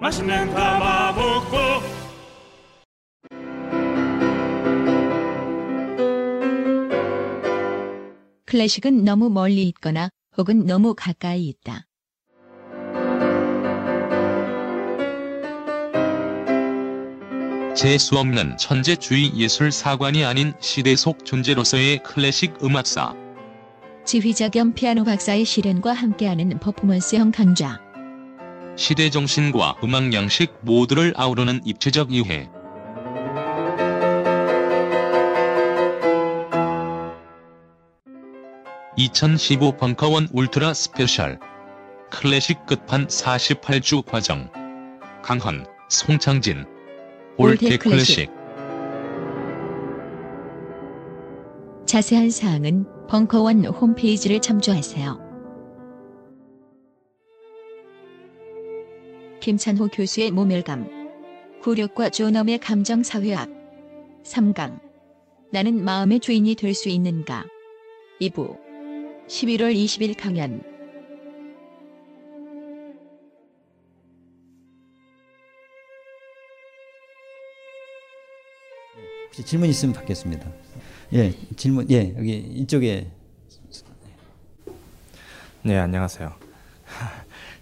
맛있는 가마 먹고 클래식은 너무 멀리 있거나 혹은 너무 가까이 있다. 재수 없는 천재주의 예술 사관이 아닌 시대 속 존재로서의 클래식 음악사. 지휘자 겸 피아노 박사의 실연과 함께하는 퍼포먼스형 강좌. 시대 정신과 음악 양식 모두를 아우르는 입체적 이해. (2015) 벙커원 울트라 스페셜. 클래식 끝판 48주 과정. 강헌, 송창진. 올드 올드 클래식. 자세한 사항은 벙커원 홈페이지를 참조하세요. 김찬호 교수의 모멸감. 굴욕과 존엄의 감정사회학. 3강. 나는 마음의 주인이 될 수 있는가. 2부. 11월 20일 강연. 혹시 질문 있으면 받겠습니다. 예, 질문, 예, 여기 이쪽에. 네, 안녕하세요.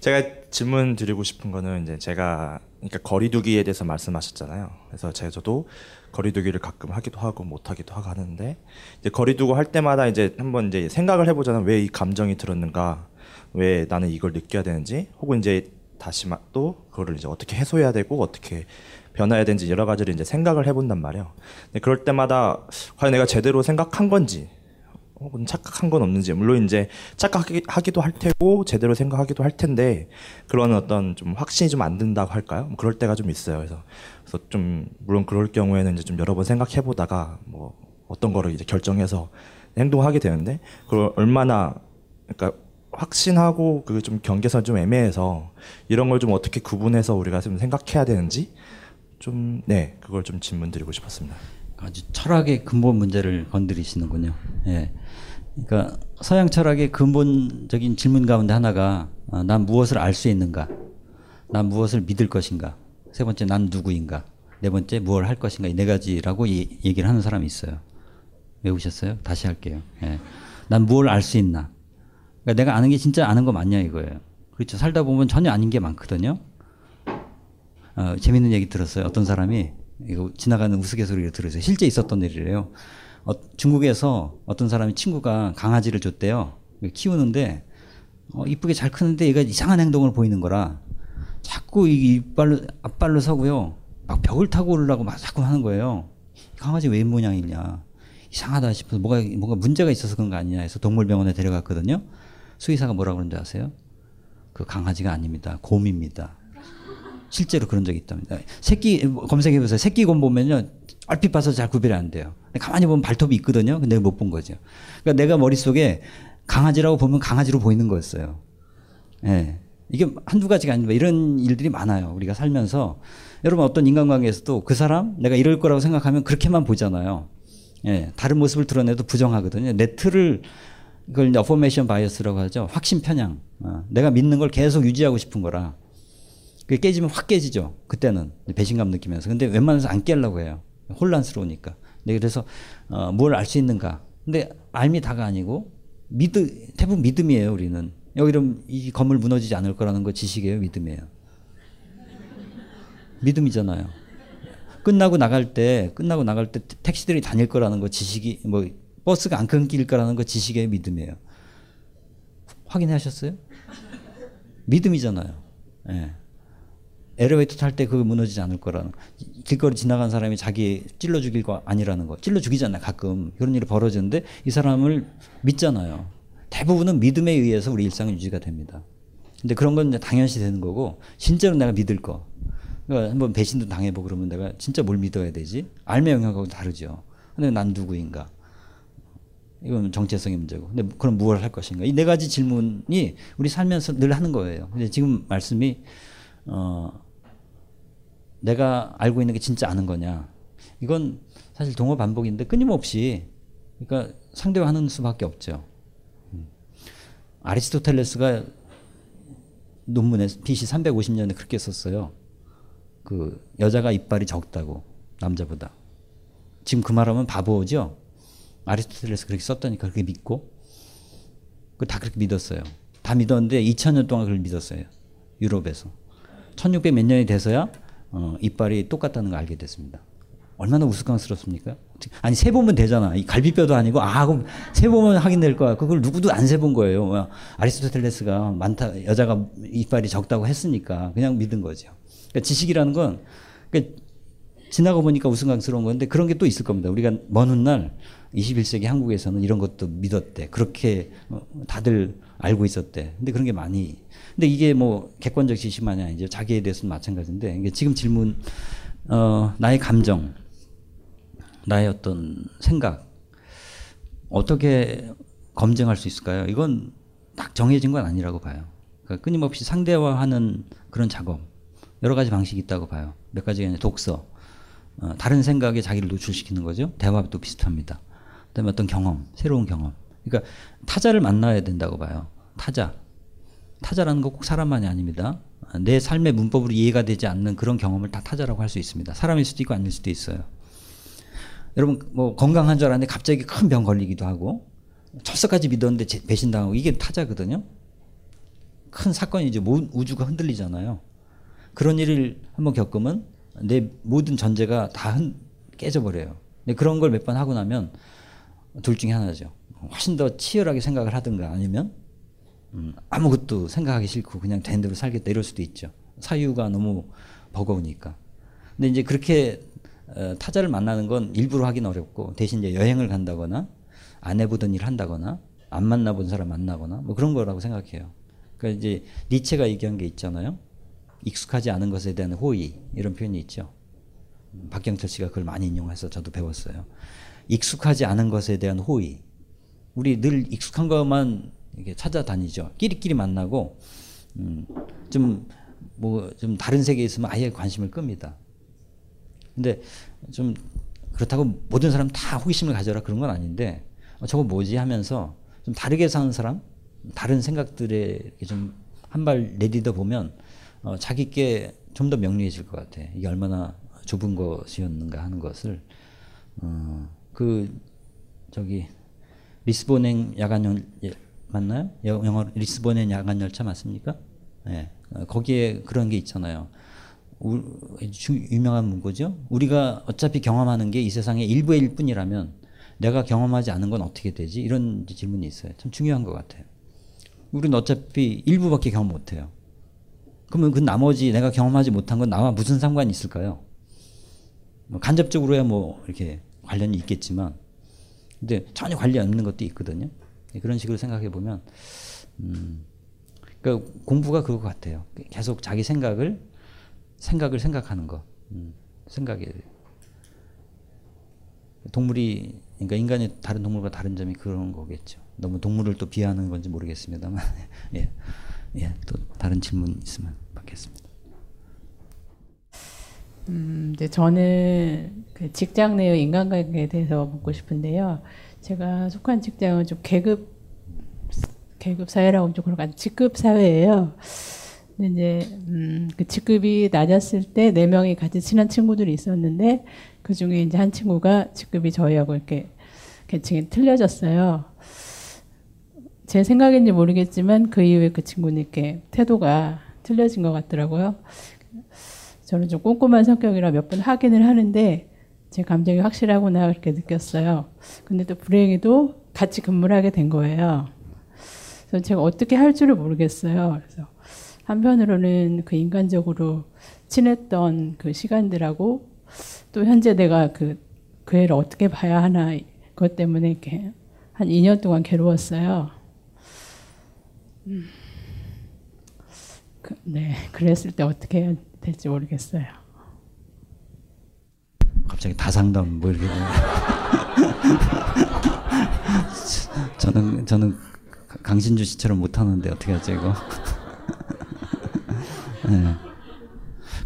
제가 질문 드리고 싶은 거는 이제 제가 그러니까 거리두기에 대해서 말씀하셨잖아요. 그래서 제가 저도 거리두기를 가끔 하기도 하고 못 하기도 하고 하는데 이제 거리두고 할 때마다 이제 한번 이제 생각을 해보자면 왜 이 감정이 들었는가, 왜 나는 이걸 느껴야 되는지, 혹은 이제 다시 마- 또 그거를 이제 어떻게 해소해야 되고 어떻게 변화해야 되는지 여러 가지를 이제 생각을 해본단 말이에요. 근데 그럴 때마다 과연 내가 제대로 생각한 건지 혹은 착각한 건 없는지 물론 이제 착각하기도 할 테고 제대로 생각하기도 할 텐데 그런 어떤 좀 확신이 좀 안 든다고 할까요? 뭐 그럴 때가 좀 있어요. 그래서 그래서 좀 물론 그럴 경우에는 이제 좀 여러 번 생각해 보다가 뭐 어떤 거를 이제 결정해서 행동하게 되는데 그걸 얼마나 그러니까 확신하고 그 좀 경계선 좀 애매해서 이런 걸 좀 어떻게 구분해서 우리가 좀 생각해야 되는지 좀 네 그걸 좀 질문 드리고 싶었습니다. 아주 철학의 근본 문제를 건드리시는군요. 예. 그러니까 서양 철학의 근본적인 질문 가운데 하나가 아, 난 무엇을 알 수 있는가? 난 무엇을 믿을 것인가? 세 번째 난 누구인가? 네 번째 무엇을 할 것인가? 이 네 가지라고 이, 얘기를 하는 사람이 있어요. 외우셨어요? 다시 할게요. 예. 난 무엇을 알 수 있나? 그러니까 내가 아는 게 진짜 아는 거 맞냐 이거예요. 그렇죠. 살다 보면 전혀 아닌 게 많거든요. 어, 재밌는 얘기 들었어요. 어떤 사람이 이거 지나가는 우스갯소리를 들었어요. 실제 있었던 일이래요. 어, 중국에서 어떤 사람이 친구가 강아지를 줬대요. 키우는데 어, 이쁘게 잘 크는데 얘가 이상한 행동을 보이는 거라 자꾸 이 이빨로 앞발로 서고요. 막 벽을 타고 오르려고 막 자꾸 하는 거예요. 강아지 왜 모양이냐. 이상하다 싶어서 뭐가 뭔가 문제가 있어서 그런 거 아니냐 해서 동물병원에 데려갔거든요. 수의사가 뭐라 그런지 아세요? 그 강아지가 아닙니다. 곰입니다. 실제로 그런 적이 있답니다. 새끼 검색해 보세요. 새끼 곰 보면요. 얼핏 봐서 잘 구별이 안 돼요. 가만히 보면 발톱이 있거든요. 근데 못 본 거죠. 그러니까 내가 머릿속에 강아지라고 보면 강아지로 보이는 거였어요. 예. 이게 한두 가지가 아닙니다. 이런 일들이 많아요. 우리가 살면서 여러분 어떤 인간관계에서도 그 사람 내가 이럴 거라고 생각하면 그렇게만 보잖아요. 예, 다른 모습을 드러내도 부정하거든요. 내 틀을 이걸 이제 confirmation bias라고 하죠. 확신 편향. 어, 내가 믿는 걸 계속 유지하고 싶은 거라. 그게 깨지면 확 깨지죠. 그때는 배신감 느끼면서. 근데 웬만해서 안 깨려고 해요. 혼란스러우니까. 네, 그래서 어, 뭘 알 수 있는가. 근데 앎이 다가 아니고 믿음 대부분 믿음이에요. 우리는 여기 이런 이 건물 무너지지 않을 거라는 거 지식이에요. 믿음이에요. 믿음이잖아요. 끝나고 나갈 때 끝나고 나갈 때 택시들이 다닐 거라는 거 지식이 뭐 버스가 안 끊길 거라는 거 지식의 믿음이에요. 확인하셨어요? 믿음이잖아요. 예. 엘리베이터 탈 때 그거 무너지지 않을 거라는 길거리 지나간 사람이 자기 찔러 죽일 거 아니라는 거. 찔러 죽이잖아요 가끔. 그런 일이 벌어지는데 이 사람을 믿잖아요. 대부분은 믿음에 의해서 우리 일상은 유지가 됩니다. 근데 그런 건 당연시 되는 거고 진짜로 내가 믿을 거. 그러니까 한번 배신도 당해보고 그러면 내가 진짜 뭘 믿어야 되지? 알매 영역하고 다르죠. 근데 난 누구인가? 이건 정체성의 문제고. 근데 그럼 무엇을 할 것인가? 이 네 가지 질문이 우리 살면서 늘 하는 거예요. 근데 지금 말씀이 어, 내가 알고 있는 게 진짜 아는 거냐. 이건 사실 동어 반복인데 끊임없이 그러니까 상대화하는 수밖에 없죠. 음. 아리스토텔레스가 논문에 BC 350년에 그렇게 썼어요. 그 여자가 이빨이 적다고 남자보다. 지금 그 말하면 바보죠. 아리스토텔레스 그렇게 썼다니까 그렇게 믿고 그 다 그렇게 믿었어요. 다 믿었는데 2000년 동안 그걸 믿었어요. 유럽에서. 1600 몇 년이 돼서야 어, 이빨이 똑같다는 걸 알게 됐습니다. 얼마나 우스꽝스럽습니까? 아니 세 보면 되잖아. 이 갈비뼈도 아니고 아 그럼 세 보면 확인될 거야. 그걸 누구도 안 세 본 거예요. 뭐, 아리스토텔레스가 많다 여자가 이빨이 적다고 했으니까 그냥 믿은 거죠. 그러니까 지식이라는 건 그러니까 지나고 보니까 우스꽝스러운 건데 그런 게 또 있을 겁니다. 우리가 먼 훗날 21세기 한국에서는 이런 것도 믿었대. 그렇게 어, 다들 알고 있었대. 근데 그런 게 많이. 근데 이게 뭐 객관적 지식만이 아니죠. 자기에 대해서는 마찬가지인데 이게 지금 질문 어, 나의 감정, 나의 어떤 생각 어떻게 검증할 수 있을까요? 이건 딱 정해진 건 아니라고 봐요. 그러니까 끊임없이 상대화하는 그런 작업 여러 가지 방식이 있다고 봐요. 몇 가지가 아니라 독서, 어, 다른 생각에 자기를 노출시키는 거죠. 대화도 비슷합니다. 그다음에 어떤 경험, 새로운 경험. 그러니까 타자를 만나야 된다고 봐요. 타자. 타자라는 거 꼭 사람만이 아닙니다. 내 삶의 문법으로 이해가 되지 않는 그런 경험을 다 타자라고 할 수 있습니다. 사람일 수도 있고 아닐 수도 있어요. 여러분 뭐 건강한 줄 알았는데 갑자기 큰 병 걸리기도 하고 철석까지 믿었는데 배신당하고 이게 타자거든요. 큰 사건이죠. 우주가 흔들리잖아요. 그런 일을 한번 겪으면 내 모든 전제가 다 흔, 깨져버려요. 근데 그런 걸 몇 번 하고 나면 둘 중에 하나죠. 훨씬 더 치열하게 생각을 하든가 아니면 음, 아무것도 생각하기 싫고 그냥 된 대로 살겠다 이럴 수도 있죠. 사유가 너무 버거우니까. 근데 이제 그렇게 어, 타자를 만나는 건 일부러 하긴 어렵고 대신 이제 여행을 간다거나 안 해보던 일 한다거나 안 만나본 사람 만나거나 뭐 그런 거라고 생각해요. 그러니까 이제 니체가 얘기한 게 있잖아요. 익숙하지 않은 것에 대한 호의 이런 표현이 있죠. 음, 박경철 씨가 그걸 많이 인용해서 저도 배웠어요. 익숙하지 않은 것에 대한 호의. 우리 늘 익숙한 것만 이렇게 찾아다니죠. 끼리끼리 만나고 음, 좀 뭐 좀 다른 세계에 있으면 아예 관심을 끕니다. 근데 좀 그렇다고 모든 사람 다 호기심을 가져라 그런 건 아닌데 어, 저거 뭐지 하면서 좀 다르게 사는 사람, 다른 생각들에 좀 한 발 내디다 보면 어, 자기께 좀 더 명료해질 것 같아. 이게 얼마나 좁은 것이었는가 하는 것을 어, 그 저기 리스본행 야간 맞나요? 영어 리스본행 야간 열차 맞습니까? 네. 거기에 그런 게 있잖아요. 우, 유명한 문구죠. 우리가 어차피 경험하는 게 이 세상의 일부일 뿐이라면 내가 경험하지 않은 건 어떻게 되지? 이런 질문이 있어요. 참 중요한 것 같아요. 우리는 어차피 일부밖에 경험 못해요. 그러면 그 나머지 내가 경험하지 못한 건 나와 무슨 상관이 있을까요? 뭐 간접적으로야 뭐 이렇게 관련이 있겠지만, 근데 전혀 관련 없는 것도 있거든요. 그런 식으로 생각해 보면, 음, 그러니까 공부가 그거 같아요. 계속 자기 생각을 생각을 생각하는 거, 음, 생각에 동물이 그러니까 인간이 다른 동물과 다른 점이 그런 거겠죠. 너무 동물을 또 비하하는 건지 모르겠습니다만, 예. 예, 또 다른 질문 있으면 받겠습니다. 음, 이제 저는 그 직장 내의 인간관계에 대해서 묻고 싶은데요. 제가 속한 직장은 좀 계급 계급 사회라고 좀 그런 거 같아요. 직급 사회예요. 근데 이제 음, 그 직급이 낮았을 때 네 명이 같이 친한 친구들이 있었는데 그 중에 이제 한 친구가 직급이 저희하고 이렇게 계층이 틀려졌어요. 제 생각인지 모르겠지만 그 이후에 그 친구는 이렇게 태도가 틀려진 것 같더라고요. 저는 좀 꼼꼼한 성격이라 몇 번 확인을 하는데 제 감정이 확실하구나 그렇게 느꼈어요. 근데 또 불행히도 같이 근무를 하게 된 거예요. 그래서 제가 어떻게 할 줄을 모르겠어요. 그래서 한편으로는 그 인간적으로 친했던 그 시간들하고 또 현재 내가 그, 그 애를 어떻게 봐야 하나 그것 때문에 이렇게 한 2년 동안 괴로웠어요. 음. 그, 네, 그랬을 때 어떻게 해야 될지 모르겠어요. 갑자기 다상담 뭐 이렇게 저는 저는 강신주 씨처럼 못하는데 어떻게 하죠 이거? 네.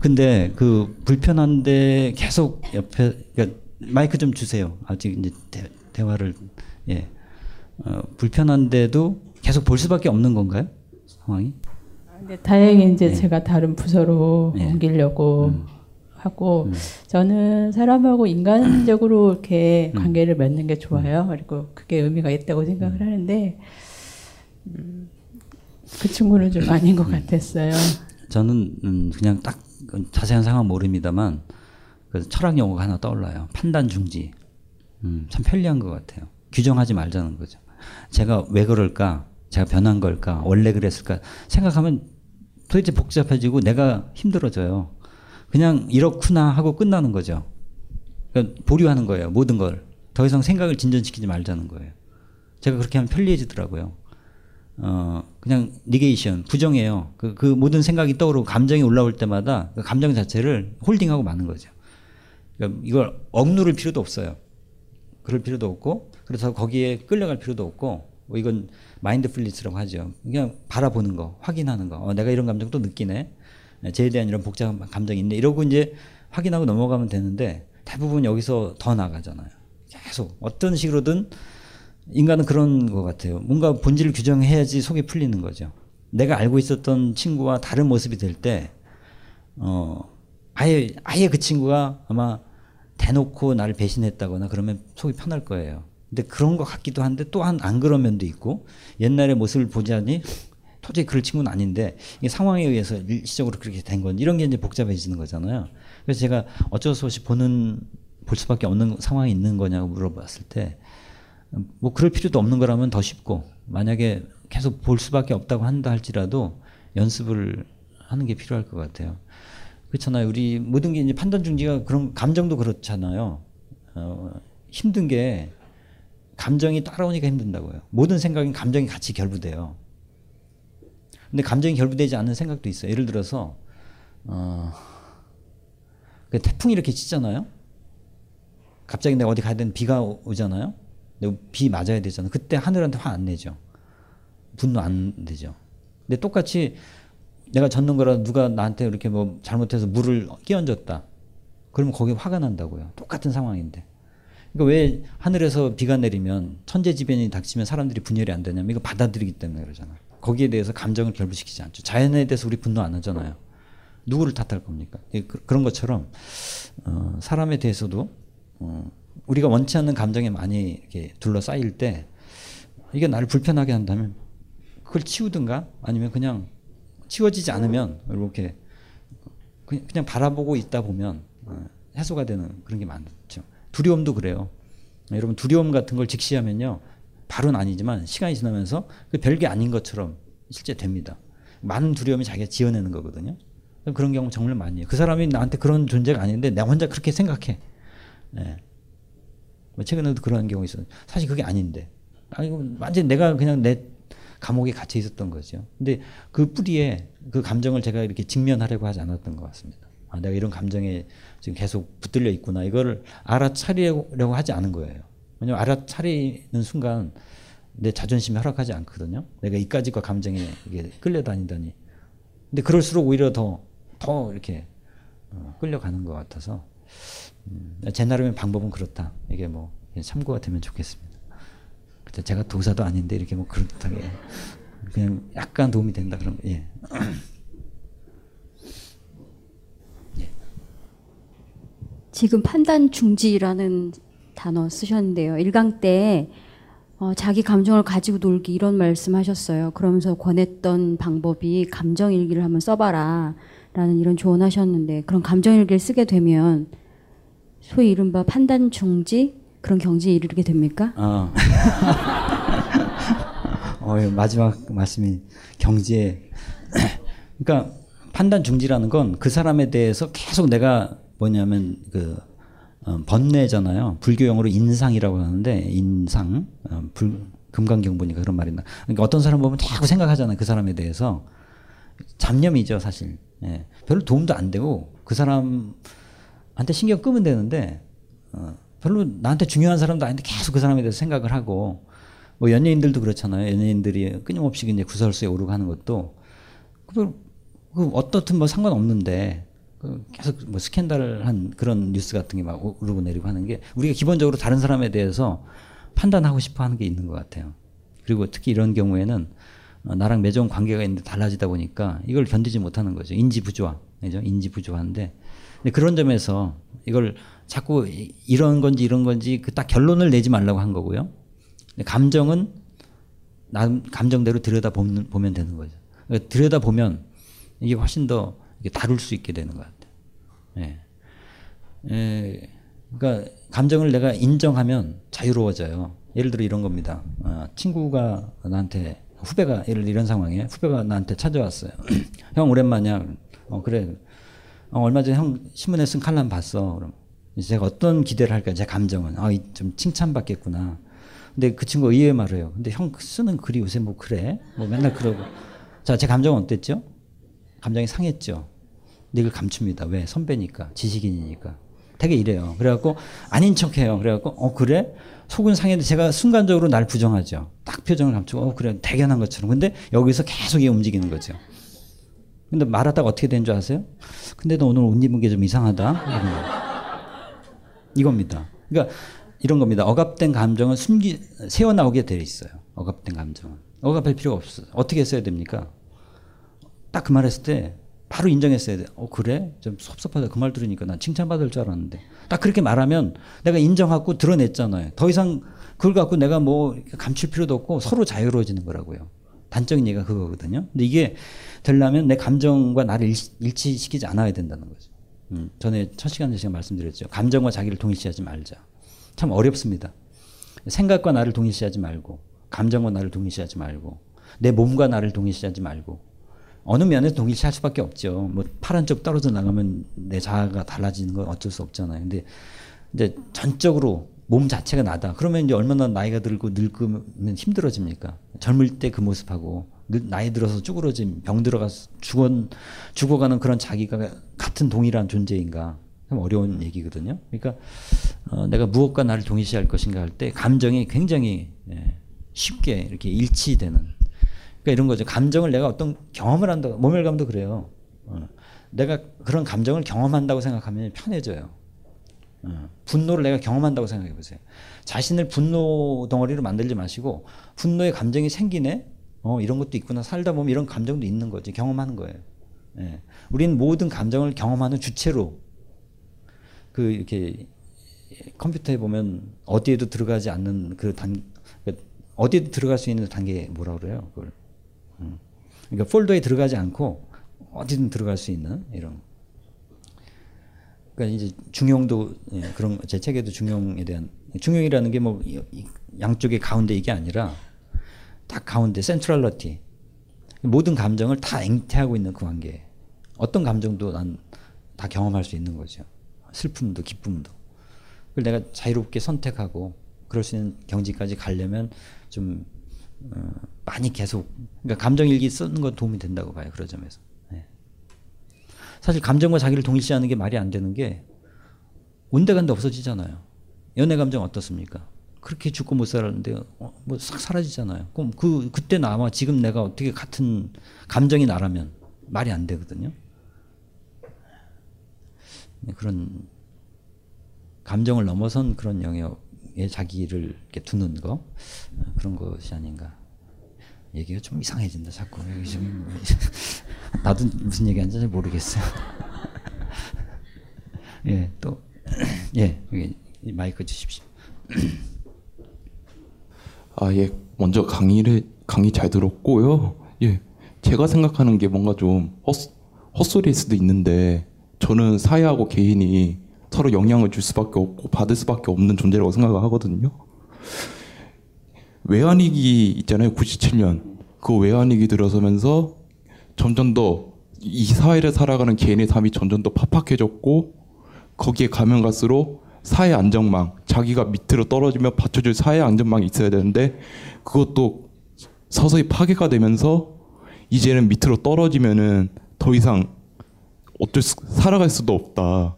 근데 그 불편한데 계속 옆에 그러니까 마이크 좀 주세요. 아직 이제 대, 화를 예 어, 불편한데도 계속 볼 수밖에 없는 건가요 상황이? 근데 다행히 이제 네. 제가 다른 부서로 네. 옮기려고 음. 하고 음. 저는 사람하고 인간적으로 이렇게 음. 관계를 맺는 게 좋아요. 그리고 그게 의미가 있다고 생각을 음. 하는데 음, 그 친구는 좀 아닌 것 음. 같았어요. 저는 그냥 딱 자세한 상황 모릅니다만 그 철학 용어가 하나 떠올라요. 판단 중지. 참 편리한 것 같아요. 규정하지 말자는 거죠. 제가 왜 그럴까? 제가 변한 걸까? 원래 그랬을까? 생각하면 도대체 복잡해지고 내가 힘들어져요. 그냥 이렇구나 하고 끝나는 거죠. 그러니까 보류하는 거예요. 모든 걸. 더 이상 생각을 진전시키지 말자는 거예요. 제가 그렇게 하면 편리해지더라고요. 어, 그냥 니게이션, 부정해요. 그, 그 모든 생각이 떠오르고 감정이 올라올 때마다 그 감정 자체를 홀딩하고 마는 거죠. 그러니까 이걸 억누를 필요도 없어요. 그럴 필요도 없고, 그래서 거기에 끌려갈 필요도 없고, 뭐 이건 마인드풀리스라고 하죠. 그냥 바라보는 거, 확인하는 거. 어, 내가 이런 감정 또 느끼네. 쟤에 대한 이런 복잡한 감정이 있네. 이러고 이제 확인하고 넘어가면 되는데 대부분 여기서 더 나가잖아요. 계속 어떤 식으로든 인간은 그런 것 같아요. 뭔가 본질을 규정해야지 속이 풀리는 거죠. 내가 알고 있었던 친구와 다른 모습이 될 때, 어, 아예, 아예 그 친구가 아마 대놓고 나를 배신했다거나 그러면 속이 편할 거예요. 근데 그런 것 같기도 한데 또 한 안 그런 면도 있고 옛날의 모습을 보자니 도저히 그럴 친구는 아닌데 이게 상황에 의해서 일시적으로 그렇게 된 건 이런 게 이제 복잡해지는 거잖아요. 그래서 제가 어쩔 수 없이 보는 볼 수밖에 없는 상황이 있는 거냐고 물어봤을 때 뭐 그럴 필요도 없는 거라면 더 쉽고 만약에 계속 볼 수밖에 없다고 한다 할지라도 연습을 하는 게 필요할 것 같아요. 그렇잖아요. 우리 모든 게 이제 판단 중지가 그런 감정도 그렇잖아요. 어, 힘든 게 감정이 따라오니까 힘든다고요. 모든 생각인 감정이 같이 결부돼요. 근데 감정이 결부되지 않는 생각도 있어요. 예를 들어서 어, 그 태풍이 이렇게 치잖아요. 갑자기 내가 어디 가야 되는 비가 오잖아요. 비 맞아야 되잖아. 그때 하늘한테 화 안 내죠. 분노 안 되죠. 근데 똑같이 내가 젓는 거라 누가 나한테 이렇게 뭐 잘못해서 물을 끼얹었다. 그러면 거기 화가 난다고요. 똑같은 상황인데. 그러니까 왜 하늘에서 비가 내리면 천재지변이 닥치면 사람들이 분열이 안 되냐면 이거 받아들이기 때문에 그러잖아요. 거기에 대해서 감정을 결부시키지 않죠. 자연에 대해서 우리 분노 안 하잖아요. 누구를 탓할 겁니까? 그, 런 것처럼 어, 사람에 대해서도 어, 우리가 원치 않는 감정에 많이 이렇게 둘러싸일 때 이게 나를 불편하게 한다면 그걸 치우든가 아니면 그냥 치워지지 않으면 이렇게 그냥 바라보고 있다 보면 어, 해소가 되는 그런 게 많죠. 두려움도 그래요. 여러분 두려움 같은 걸 직시하면요. 바로는 아니지만 시간이 지나면서 그 별게 아닌 것처럼 실제 됩니다. 많은 두려움이 자기가 지어내는 거거든요. 그런 경우 정말 많이 해요. 그 사람이 나한테 그런 존재가 아닌데 내가 혼자 그렇게 생각해. 네. 최근에도 그런 경우 있어요. 사실 그게 아닌데. 아니, 완전 내가 그냥 내 감옥에 갇혀 있었던 거죠. 근데 그 뿌리에 그 감정을 제가 이렇게 직면하려고 하지 않았던 것 같습니다. 아, 내가 이런 감정에 지금 계속 붙들려 있구나. 이거를 알아차리려고 하지 않은 거예요. 왜냐면 알아차리는 순간 내 자존심이 허락하지 않거든요. 내가 이까짓과 감정에 이게 끌려다니다니. 근데 그럴수록 오히려 더, 더 이렇게 어, 끌려가는 것 같아서 음, 제 나름의 방법은 그렇다. 이게 뭐 참고가 되면 좋겠습니다. 그때 제가 도사도 아닌데 이렇게 뭐 그렇다게 그냥 약간 도움이 된다 그러면 예. 지금 판단 중지라는 단어 쓰셨는데요. 1강 때 어, 자기 감정을 가지고 놀기 이런 말씀하셨어요. 그러면서 권했던 방법이 감정 일기를 한번 써봐라 라는 이런 조언하셨는데 그런 감정 일기를 쓰게 되면 소위 이른바 판단 중지 그런 경지에 이르게 됩니까? 어. 어, 예, 마지막 말씀이 경지에 그러니까 판단 중지라는 건 그 사람에 대해서 계속 내가 뭐냐면 그 어, 번뇌잖아요. 불교용어로 인상이라고 하는데 인상 어, 불, 금강경 보니까 그런 말이 나. 그러니까 어떤 사람 보면 자꾸 생각하잖아요. 그 사람에 대해서 잡념이죠 사실. 예. 별로 도움도 안 되고 그 사람한테 신경 끄면 되는데 어, 별로 나한테 중요한 사람도 아닌데 계속 그 사람에 대해서 생각을 하고 뭐 연예인들도 그렇잖아요. 연예인들이 끊임없이 이제 구설수에 오르고 하는 것도 그, 그 어떻든 뭐 상관없는데 그 계속 뭐 스캔들한 그런 뉴스 같은 게 막 오르고 내리고 하는 게 우리가 기본적으로 다른 사람에 대해서 판단하고 싶어 하는 게 있는 것 같아요. 그리고 특히 이런 경우에는 어, 나랑 매정 관계가 있는데 달라지다 보니까 이걸 견디지 못하는 거죠. 인지 부조화. 그죠? 인지 부조화인데 근데 그런 점에서 이걸 자꾸 이- 이런 건지 이런 건지 그 딱 결론을 내지 말라고 한 거고요. 감정은 남 감정대로 들여다 보면, 되는 거죠. 그러니까 들여다 보면 이게 훨씬 더 다룰 수 있게 되는 것 같아요. 예. 예. 그러니까 감정을 내가 인정하면 자유로워져요. 예를 들어 이런 겁니다. 아, 친구가 나한테 후배가 예를 이런 상황에 후배가 나한테 찾아왔어요. 형 오랜만이야. 어 그래. 어, 얼마 전에 형 신문에 쓴 칼럼 봤어. 그럼 제가 어떤 기대를 할까? 제 감정은 아, 이- 좀 칭찬받겠구나. 근데 그 친구 의외의 말을 해요. 근데 형 쓰는 글이 요새 뭐 그래? 뭐 맨날 그러고. 자, 제 감정은 어땠죠? 감정이 상했죠. 근데 이걸 감춥니다. 왜? 선배니까, 지식인이니까. 되게 이래요. 그래갖고 아닌 척해요. 그래갖고 어 그래? 속은 상했는데 제가 순간적으로 날 부정하죠. 딱 표정을 감추고 어 그래 대견한 것처럼. 근데 여기서 계속 이게 움직이는 거죠. 근데 말하다가 어떻게 된 줄 아세요? 근데 너 오늘 옷 입은 게 좀 이상하다. 이겁니다. 그러니까 이런 겁니다. 억압된 감정은 숨기 새어 나오게 돼 있어요. 억압된 감정은 억압할 필요가 없어요. 어떻게 써야 됩니까? 딱 그 말했을 때 바로 인정했어야 돼. 어 그래? 좀 섭섭하다. 그 말 들으니까 난 칭찬받을 줄 알았는데. 딱 그렇게 말하면 내가 인정하고 드러냈잖아요. 더 이상 그걸 갖고 내가 뭐 감출 필요도 없고 서로 자유로워지는 거라고요. 단적인 얘기가 그거거든요. 근데 이게 되려면 내 감정과 나를 일치, 일치시키지 않아야 된다는 거죠. 음, 전에 첫 시간에 제가 말씀드렸죠. 감정과 자기를 동일시하지 말자. 참 어렵습니다. 생각과 나를 동일시하지 말고, 감정과 나를 동일시하지 말고, 내 몸과 나를 동일시하지 말고, 어느 면에서 동일시할 수밖에 없죠. 뭐 파란 쪽 떨어져 나가면 내 자아가 달라지는 건 어쩔 수 없잖아요. 근데 이제 전적으로 몸 자체가 나다. 그러면 이제 얼마나 나이가 들고 늙으면 힘들어집니까? 젊을 때 그 모습하고 늙- 나이 들어서 쭈그러진 병 들어가서 죽어 죽어가는 그런 자기가 같은 동일한 존재인가? 참 어려운 얘기거든요. 그러니까 어, 내가 무엇과 나를 동일시할 것인가 할 때 감정이 굉장히 예, 쉽게 이렇게 일치되는 그러니까 이런 거죠. 감정을 내가 어떤 경험을 한다. 모멸감도 그래요. 어. 내가 그런 감정을 경험한다고 생각하면 편해져요. 어. 분노를 내가 경험한다고 생각해 보세요. 자신을 분노 덩어리로 만들지 마시고 분노의 감정이 생기네. 어 이런 것도 있구나. 살다 보면 이런 감정도 있는 거지. 경험하는 거예요. 예. 우리는 모든 감정을 경험하는 주체로 그 이렇게 컴퓨터에 보면 어디에도 들어가지 않는 그 단, 그 어디에도 들어갈 수 있는 단계 뭐라 그래요? 그걸. 음. 그러니까 폴더에 들어가지 않고 어디든 들어갈 수 있는 이런. 그러니까 이제 중용도 예, 그런 제 책에도 중용에 대한 중용이라는 게 뭐 양쪽의 가운데 이게 아니라 딱 가운데 센트럴러티 모든 감정을 다 앵태하고 있는 그 관계. 어떤 감정도 난 다 경험할 수 있는 거죠. 슬픔도 기쁨도. 그걸 내가 자유롭게 선택하고 그럴 수 있는 경지까지 가려면 좀 어, 많이 계속 그러니까 감정 일기 쓰는 건 도움이 된다고 봐요. 그런 점에서. 네. 사실 감정과 자기를 동일시하는 게 말이 안 되는 게 온데간데 없어지잖아요. 연애 감정 어떻습니까? 그렇게 죽고 못 살았는데 어, 뭐싹 사라지잖아요. 그럼 그 그때 나와 지금 내가 어떻게 같은 감정이 나라면 말이 안 되거든요. 네, 그런 감정을 넘어선 그런 영역 에 자기를 이렇게 두는 거 어, 그런 것이 아닌가. 얘기가 좀 이상해진다 자꾸 좀 나도 무슨 얘기하는지 잘 모르겠어요. 예, 또 예, 마이크 주십시오. 아, 예. 먼저 강의를 강의 잘 들었고요. 예. 제가 생각하는 게 뭔가 좀 헛, 헛소리일 수도 있는데 저는 사회하고 개인이 서로 영향을 줄 수밖에 없고 받을 수밖에 없는 존재라고 생각을 하거든요. 외환위기 있잖아요. 97년. 그 외환위기 들어서면서 점점 더 이 사회를 살아가는 개인의 삶이 점점 더 팍팍해졌고 거기에 가면 갈수록 사회 안정망, 자기가 밑으로 떨어지면 받쳐줄 사회 안정망이 있어야 되는데 그것도 서서히 파괴가 되면서 이제는 밑으로 떨어지면은 더 이상 어쩔 수, 살아갈 수도 없다.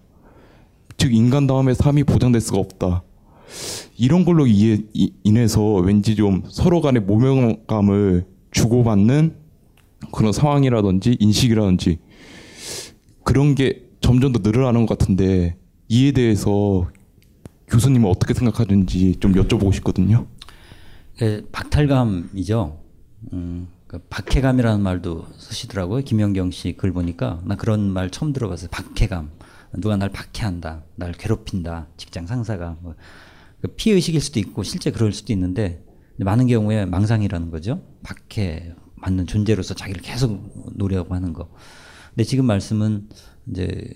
즉 인간 다음에 삶이 보장될 수가 없다. 이런 걸로 이해, 이, 인해서 왠지 좀 서로 간의 모명감을 주고받는 그런 상황이라든지 인식이라든지 그런 게 점점 더 늘어나는 것 같은데 이에 대해서 교수님은 어떻게 생각하는지 좀 여쭤보고 싶거든요. 그 박탈감이죠. 음, 그 박해감이라는 말도 쓰시더라고요. 김연경 씨 글 보니까 나 그런 말 처음 들어봤어요. 박해감. 누가 날 박해한다, 날 괴롭힌다, 직장 상사가 뭐, 그 피해 의식일 수도 있고 실제 그럴 수도 있는데 많은 경우에 망상이라는 거죠. 박해 맞는 존재로서 자기를 계속 노려고 하는 거. 근데 지금 말씀은 이제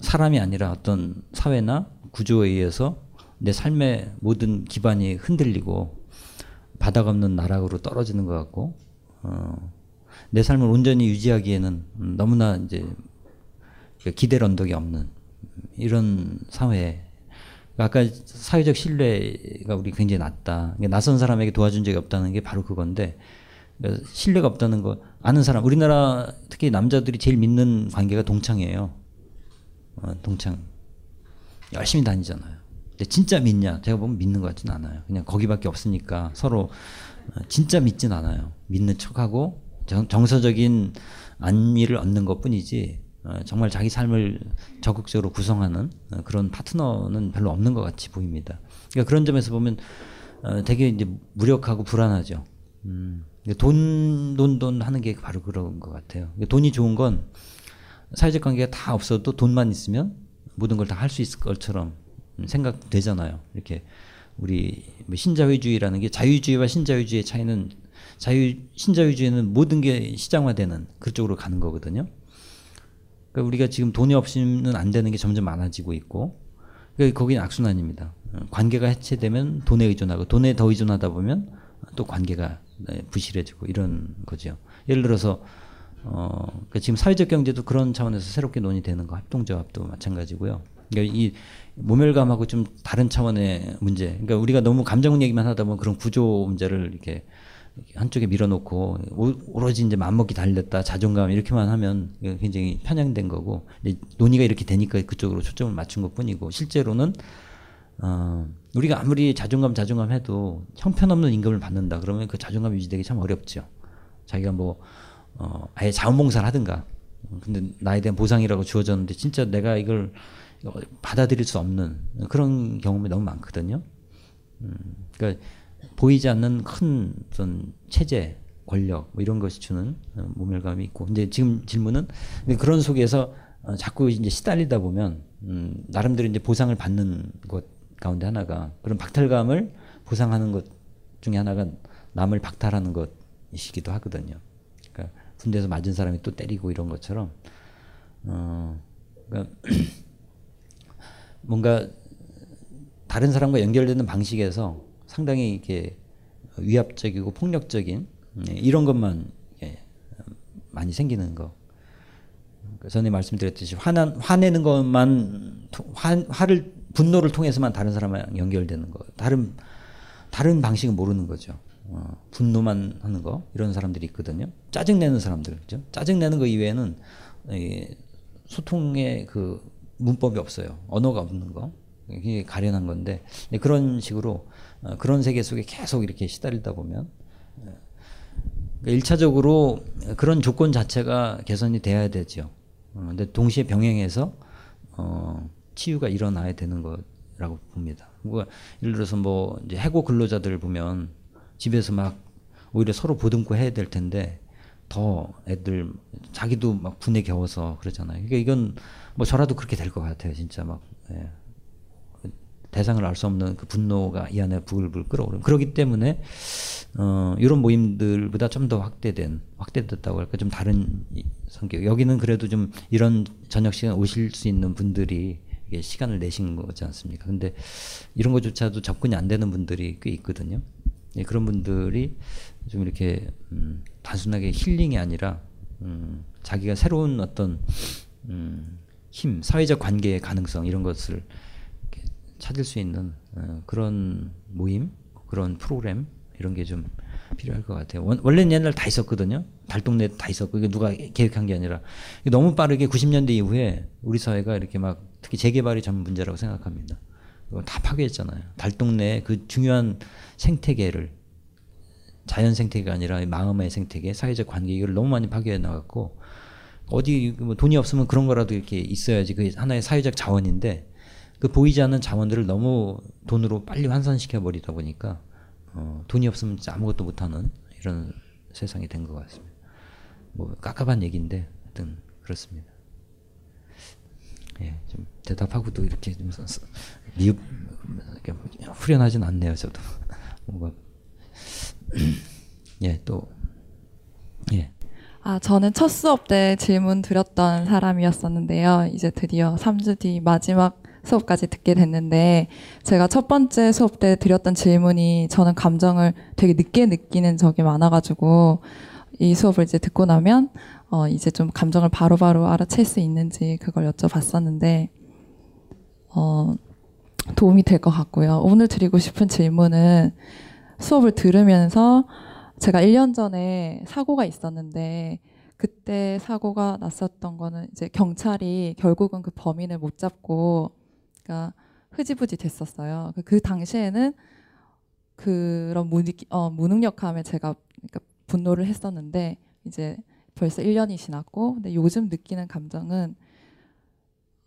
사람이 아니라 어떤 사회나 구조에 의해서 내 삶의 모든 기반이 흔들리고 바닥 없는 나락으로 떨어지는 것 같고 어, 내 삶을 온전히 유지하기에는 너무나 이제 기댈 언덕이 없는 이런 사회. 아까 사회적 신뢰가 우리 굉장히 낮다. 낯선 사람에게 도와준 적이 없다는 게 바로 그건데 신뢰가 없다는 거 아는 사람 우리나라 특히 남자들이 제일 믿는 관계가 동창이에요. 어, 동창 열심히 다니잖아요. 근데 진짜 믿냐? 제가 보면 믿는 것 같진 않아요. 그냥 거기밖에 없으니까 서로 어, 진짜 믿진 않아요. 믿는 척하고 정, 정서적인 안위를 얻는 것 뿐이지 어, 정말 자기 삶을 적극적으로 구성하는 어, 그런 파트너는 별로 없는 것 같이 보입니다. 그러니까 그런 점에서 보면 어, 되게 이제 무력하고 불안하죠. 음. 돈, 돈, 돈 하는 게 바로 그런 것 같아요. 돈이 좋은 건 사회적 관계가 다 없어도 돈만 있으면 모든 걸 다 할 수 있을 것처럼 생각되잖아요. 이렇게 우리 뭐 신자유주의라는 게 자유주의와 신자유주의의 차이는 자유 신자유주의는 모든 게 시장화되는 그쪽으로 가는 거거든요. 그러니까 우리가 지금 돈이 없이는 안 되는 게 점점 많아지고 있고 그러니까 거기는 악순환입니다. 관계가 해체되면 돈에 의존하고 돈에 더 의존하다 보면 또 관계가 네, 부실해지고 이런 거죠. 예를 들어서 어, 그러니까 지금 사회적 경제도 그런 차원에서 새롭게 논의되는 거 합동조합도 마찬가지고요. 그러니까 이 모멸감하고 좀 다른 차원의 문제. 그러니까 우리가 너무 감정 얘기만 하다 보면 그런 구조 문제를 이렇게 한쪽에 밀어놓고 오로지 이제 맘먹기 달렸다 자존감 이렇게만 하면 굉장히 편향된 거고 논의가 이렇게 되니까 그쪽으로 초점을 맞춘 것뿐이고 실제로는 어, 우리가 아무리 자존감 자존감 해도 형편없는 임금을 받는다 그러면 그 자존감 유지되기 참 어렵죠. 자기가 뭐 어, 아예 자원봉사를 하든가 근데 나에 대한 보상이라고 주어졌는데 진짜 내가 이걸 받아들일 수 없는 그런 경험이 너무 많거든요. 음, 그러니까 보이지 않는 큰 어떤 체제, 권력 뭐 이런 것이 주는 모멸감이 있고 이제 지금 질문은 그런 속에서 어, 자꾸 이제 시달리다 보면 음, 나름대로 이제 보상을 받는 것 가운데 하나가 그런 박탈감을 보상하는 것 중에 하나가 남을 박탈하는 것이기도 하거든요. 그러니까 군대에서 맞은 사람이 또 때리고 이런 것처럼 어, 그러니까 뭔가 다른 사람과 연결되는 방식에서 상당히 이렇게 위압적이고 폭력적인 예, 이런 것만 예, 많이 생기는 거. 그 전에 말씀드렸듯이 화난 화내는 것만 화, 화를 분노를 통해서만 다른 사람과 연결되는 거. 다른 다른 방식은 모르는 거죠. 어, 분노만 하는 거 이런 사람들이 있거든요. 짜증 내는 사람들, 그죠? 짜증 내는 거 이외에는 이, 소통의 그 문법이 없어요. 언어가 없는 거. 이게 가련한 건데 네, 그런 식으로 어, 그런 세계 속에 계속 이렇게 시달리다 보면 어, 일차적으로 그런 조건 자체가 개선이 돼야 되죠. 어, 근데 동시에 병행해서 어, 치유가 일어나야 되는 거라고 봅니다. 뭐 예를 들어서 뭐 해고 근로자들 보면 집에서 막 오히려 서로 보듬고 해야 될 텐데 더 애들 자기도 막 분에 겨워서 그러잖아요. 그러니까 이건 뭐 저라도 그렇게 될 것 같아요. 진짜 막 예. 대상을 알 수 없는 그 분노가 이 안에 부글부글 끓어오르는 그렇기 때문에 어 이런 모임들보다 좀 더 확대된 확대됐다고 할까? 좀 다른 이 성격. 여기는 그래도 좀 이런 저녁 시간 오실 수 있는 분들이 시간을 내신 거지 않습니까? 근데 이런 것조차도 접근이 안 되는 분들이 꽤 있거든요. 예, 그런 분들이 좀 이렇게 음, 단순하게 힐링이 아니라 음, 자기가 새로운 어떤 음, 힘 사회적 관계의 가능성 이런 것을 찾을 수 있는 어, 그런 모임, 그런 프로그램 이런 게 좀 필요할 것 같아요. 원, 원래는 옛날 다 있었거든요. 달동네 다 있었고 이게 누가 계획한 게 아니라 너무 빠르게 90년대 이후에 우리 사회가 이렇게 막 특히 재개발이 전 문제라고 생각합니다. 다 파괴했잖아요. 달동네 그 중요한 생태계를 자연 생태계가 아니라 마음의 생태계, 사회적 관계 이걸 너무 많이 파괴해 나갔고 어디 뭐 돈이 없으면 그런 거라도 이렇게 있어야지 그 하나의 사회적 자원인데 그 보이지 않는 자원들을 너무 돈으로 빨리 환산시켜 버리다 보니까 어, 돈이 없으면 아무것도 못하는 이런 세상이 된 것 같습니다. 뭐 깝깝한 얘기인데 하여튼 그렇습니다. 예, 좀 대답하고도 이렇게 좀 미흡 이렇게 후련하진 않네요, 저도 뭔가 예, 또 예. 아, 저는 첫 수업 때 질문 드렸던 사람이었었는데요. 이제 드디어 3주 뒤 마지막 수업까지 듣게 됐는데 제가 첫 번째 수업 때 드렸던 질문이 저는 감정을 되게 늦게 느끼는 적이 많아가지고 이 수업을 이제 듣고 나면 어 이제 좀 감정을 바로바로 알아챌 수 있는지 그걸 여쭤봤었는데 어 도움이 될 것 같고요. 오늘 드리고 싶은 질문은 수업을 들으면서 제가 1년 전에 사고가 있었는데 그때 사고가 났었던 거는 이제 경찰이 결국은 그 범인을 못 잡고 그러니까 흐지부지 됐었어요. 그, 그 당시에는 그런 무능, 어, 무능력함에 제가 그러니까 분노를 했었는데 이제 벌써 1년이 지났고 근데 요즘 느끼는 감정은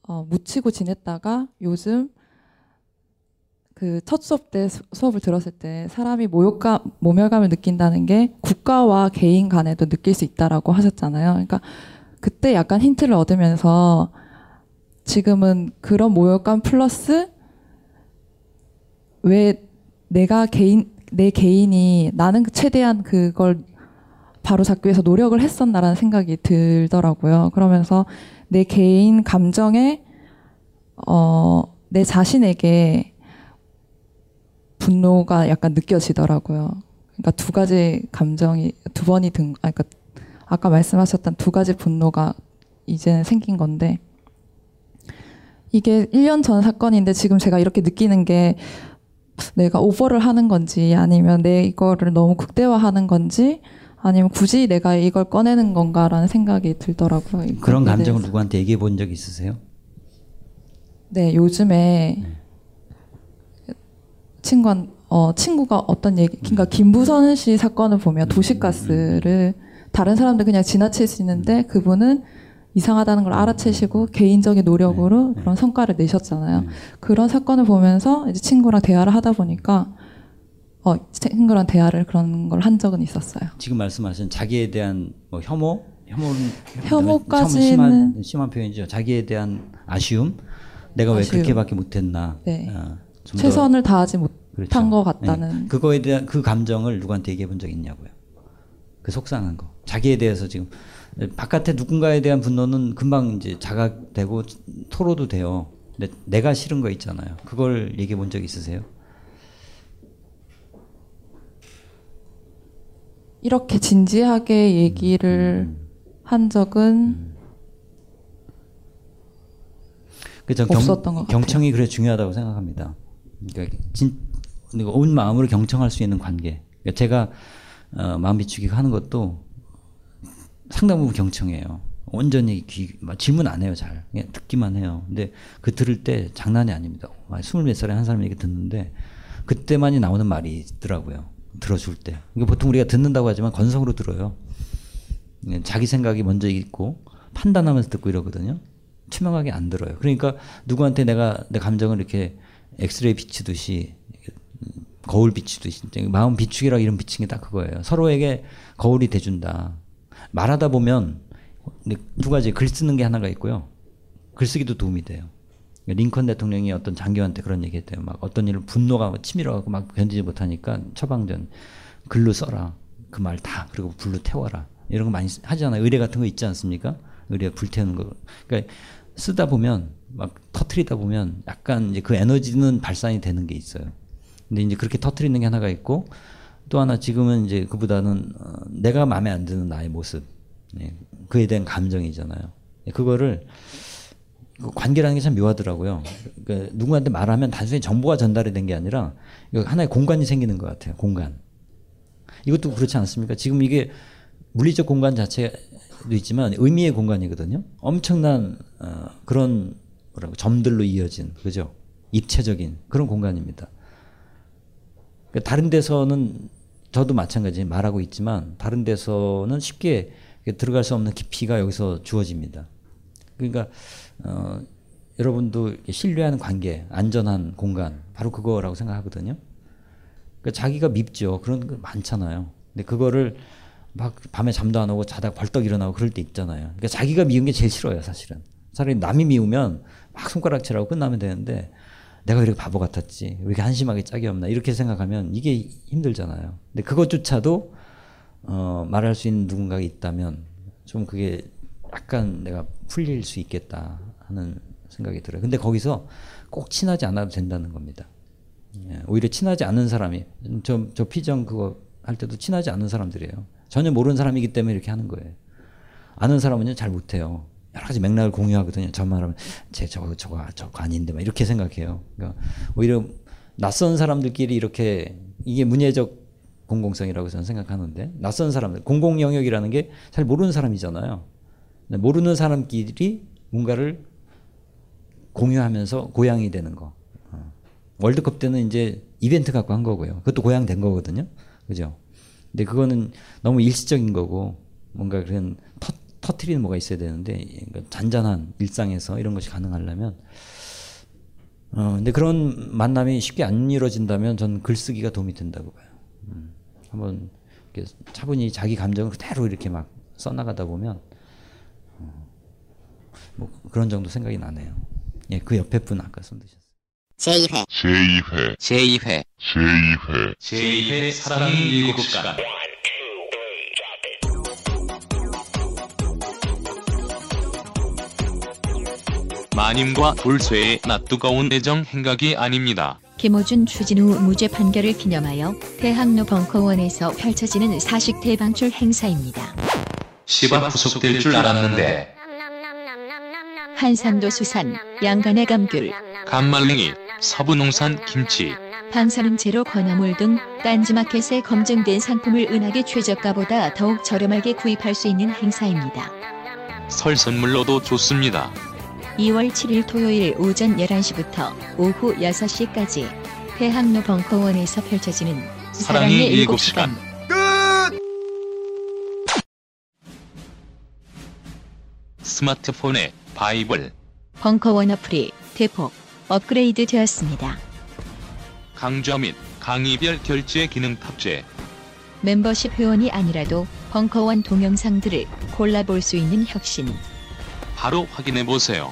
어, 묻히고 지냈다가 요즘 그 첫 수업 때 수- 수업을 들었을 때 사람이 모욕감, 모멸감을 느낀다는 게 국가와 개인 간에도 느낄 수 있다라고 하셨잖아요. 그러니까 그때 약간 힌트를 얻으면서 지금은 그런 모욕감 플러스 왜 내가 개인 내 개인이 나는 최대한 그걸 바로 잡기 위해서 노력을 했었나라는 생각이 들더라고요. 그러면서 내 개인 감정에 어, 내 자신에게 분노가 약간 느껴지더라고요. 그러니까 두 가지 감정이 두 번이 든, 아, 그러니까 아까 말씀하셨던 두 가지 분노가 이제는 생긴 건데 이게 1년 전 사건인데 지금 제가 이렇게 느끼는 게 내가 오버를 하는 건지 아니면 내 이거를 너무 극대화하는 건지 아니면 굳이 내가 이걸 꺼내는 건가라는 생각이 들더라고요. 그런 감정을 대해서. 누구한테 얘기해 본 적 있으세요? 네, 요즘에 친구 어 친구가 어떤 얘기 그러니까 김부선 씨 사건을 보면 도시가스를 다른 사람들 그냥 지나칠 수 있는데 그분은 이상하다는 걸 알아채시고 개인적인 노력으로 그런 성과를 내셨잖아요. 그런 사건을 보면서 이제 친구랑 대화를 하다 보니까 어 친구랑 대화를 그런 걸 한 적은 있었어요. 지금 말씀하신 자기에 대한 뭐 혐오, 혐오는 혐오까지는- 참 심한, 심한 표현이죠. 자기에 대한 아쉬움, 내가 왜 아쉬움. 그렇게밖에 못했나. 네. 어, 최선을 다하지 못한 그렇죠. 것 같다는 네. 그거에 대한 그 감정을 누구한테 얘기해 본 적 있냐고요. 그 속상한 거. 자기에 대해서 지금 바깥에 누군가에 대한 분노는 금방 이제 자각되고 토로도 돼요. 근데 내가 싫은 거 있잖아요. 그걸 얘기해 본 적 있으세요? 이렇게 진지하게 얘기를 음. 한 적은 그래서 없었던 것 같아요. 경청이 그래 중요하다고 생각합니다. 그러니까 진, 온 마음으로 경청할 수 있는 관계. 그러니까 제가 어, 마음 비추기 하는 것도 상당 부분 경청해요. 온전히 귀, 막 질문 안 해요, 잘. 그냥 듣기만 해요. 근데 그 들을 때 장난이 아닙니다. 스물 몇 살에 한 사람이 이렇게 듣는데 그때만이 나오는 말이 있더라고요. 들어줄 때. 그러니까 보통 우리가 듣는다고 하지만 건성으로 들어요. 예, 자기 생각이 먼저 있고 판단하면서 듣고 이러거든요. 투명하게 안 들어요. 그러니까 누구한테 내가 내 감정을 이렇게 엑스레이 비추듯이 거울 비추듯이 마음 비추기라 이런 비추는 게 딱 그거예요. 서로에게 거울이 돼준다. 말하다 보면 두 가지 글 쓰는 게 하나가 있고요. 글쓰기도 도움이 돼요. 링컨 대통령이 어떤 장교한테 그런 얘기 했대요. 막 어떤 일을 분노가 치밀어가고 막 견디지 못하니까 처방전 글로 써라. 그 말 다. 그리고 불로 태워라. 이런 거 많이 하잖아요. 의뢰 같은 거 있지 않습니까? 의뢰 불태우는 거. 그러니까 쓰다 보면 막 터트리다 보면 약간 이제 그 에너지는 발산이 되는 게 있어요. 근데 이제 그렇게 터트리는 게 하나가 있고 또 하나 지금은 이제 그보다는 어, 내가 마음에 안 드는 나의 모습. 네. 그에 대한 감정이잖아요. 네. 그거를 그 관계라는 게 참 묘하더라고요. 그러니까 누구한테 말하면 단순히 정보가 전달이 된 게 아니라 하나의 공간이 생기는 것 같아요. 공간. 이것도 그렇지 않습니까? 지금 이게 물리적 공간 자체도 있지만 의미의 공간이거든요. 엄청난 어, 그런 뭐라고 점들로 이어진 그죠? 입체적인 그런 공간입니다. 그러니까 다른 데서는 저도 마찬가지 말하고 있지만 다른 데서는 쉽게 들어갈 수 없는 깊이가 여기서 주어집니다. 그러니까 어, 여러분도 신뢰하는 관계, 안전한 공간, 바로 그거라고 생각하거든요. 그러니까 자기가 밉죠. 그런 거 많잖아요. 근데 그거를 막 밤에 잠도 안 오고 자다 벌떡 일어나고 그럴 때 있잖아요. 그러니까 자기가 미운 게 제일 싫어요, 사실은. 차라리 남이 미우면 막 손가락질하고 끝나면 되는데 내가 이렇게 바보 같았지. 왜 이렇게 한심하게 짝이 없나. 이렇게 생각하면 이게 힘들잖아요. 근데 그것조차도 어, 말할 수 있는 누군가가 있다면 좀 그게 약간 내가 풀릴 수 있겠다 하는 생각이 들어요. 근데 거기서 꼭 친하지 않아도 된다는 겁니다. 예, 오히려 친하지 않은 사람이 저, 저 피정 그거 할 때도 친하지 않은 사람들이에요. 전혀 모르는 사람이기 때문에 이렇게 하는 거예요. 아는 사람은요 잘 못해요. 여러 가지 맥락을 공유하거든요. 저 말하면 제 저거 저거 저거 아닌데 막 이렇게 생각해요. 그러니까 오히려 낯선 사람들끼리 이렇게 이게 문예적 공공성이라고 저는 생각하는데 낯선 사람들 공공 영역이라는 게 잘 모르는 사람이잖아요. 모르는 사람끼리 뭔가를 공유하면서 고양이 되는 거. 어. 월드컵 때는 이제 이벤트 갖고 한 거고요. 그것도 고양 된 거거든요. 그죠? 근데 그거는 너무 일시적인 거고 뭔가 그런 터, 터트리는 뭐가 있어야 되는데 그러니까 잔잔한 일상에서 이런 것이 가능하려면 어 근데 그런 만남이 쉽게 안 이루어진다면 저는 글쓰기가 도움이 된다고 봐요. 음. 한번 차분히 자기 감정을 그대로 이렇게 막 써나가다 보면 어, 뭐 그런 정도 생각이 나네요. 예, 그 옆에 분 아까 손 드셨어요. 제2회 제2회 제2회 제2회 제2회 사랑은 일곱 시간 마님과 돌쇠의 낯뜨거운 애정 행각이 아닙니다. 김호준 추진우 무죄 판결을 기념하여 대학로 벙커원에서 펼쳐지는 사식 대방출 행사입니다. 시바 후속될 줄 알았는데 한산도 수산, 양간의 감귤, 감말랭이, 서부농산 김치, 방사능 제로 건어물 등 딴지마켓에 검증된 상품을 은하계 최저가보다 더욱 저렴하게 구입할 수 있는 행사입니다. 설 선물로도 좋습니다. 2월 7일 토요일 오전 11시부터 오후 6시까지 대학로 벙커원에서 펼쳐지는 사랑의 일곱 시간. 스마트폰에 바이블, 벙커원 어플이 대폭 업그레이드 되었습니다. 강좌 및 강의별 결제 기능 탑재. 멤버십 회원이 아니라도 벙커원 동영상들을 골라볼 수 있는 혁신. 바로 확인해 보세요.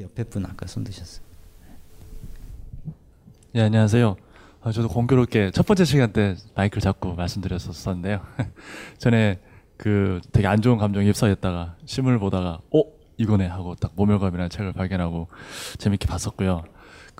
그 옆에 분 아까 손 드셨어요. 예, 안녕하세요. 아, 저도 공교롭게 첫 번째 시간 때 마이크를 잡고 말씀드렸었는데요. 전에 그 되게 안 좋은 감정에 휩싸였다가 신문을 보다가 어 이거네 하고 딱 모멸감이라는 책을 발견하고 재밌게 봤었고요.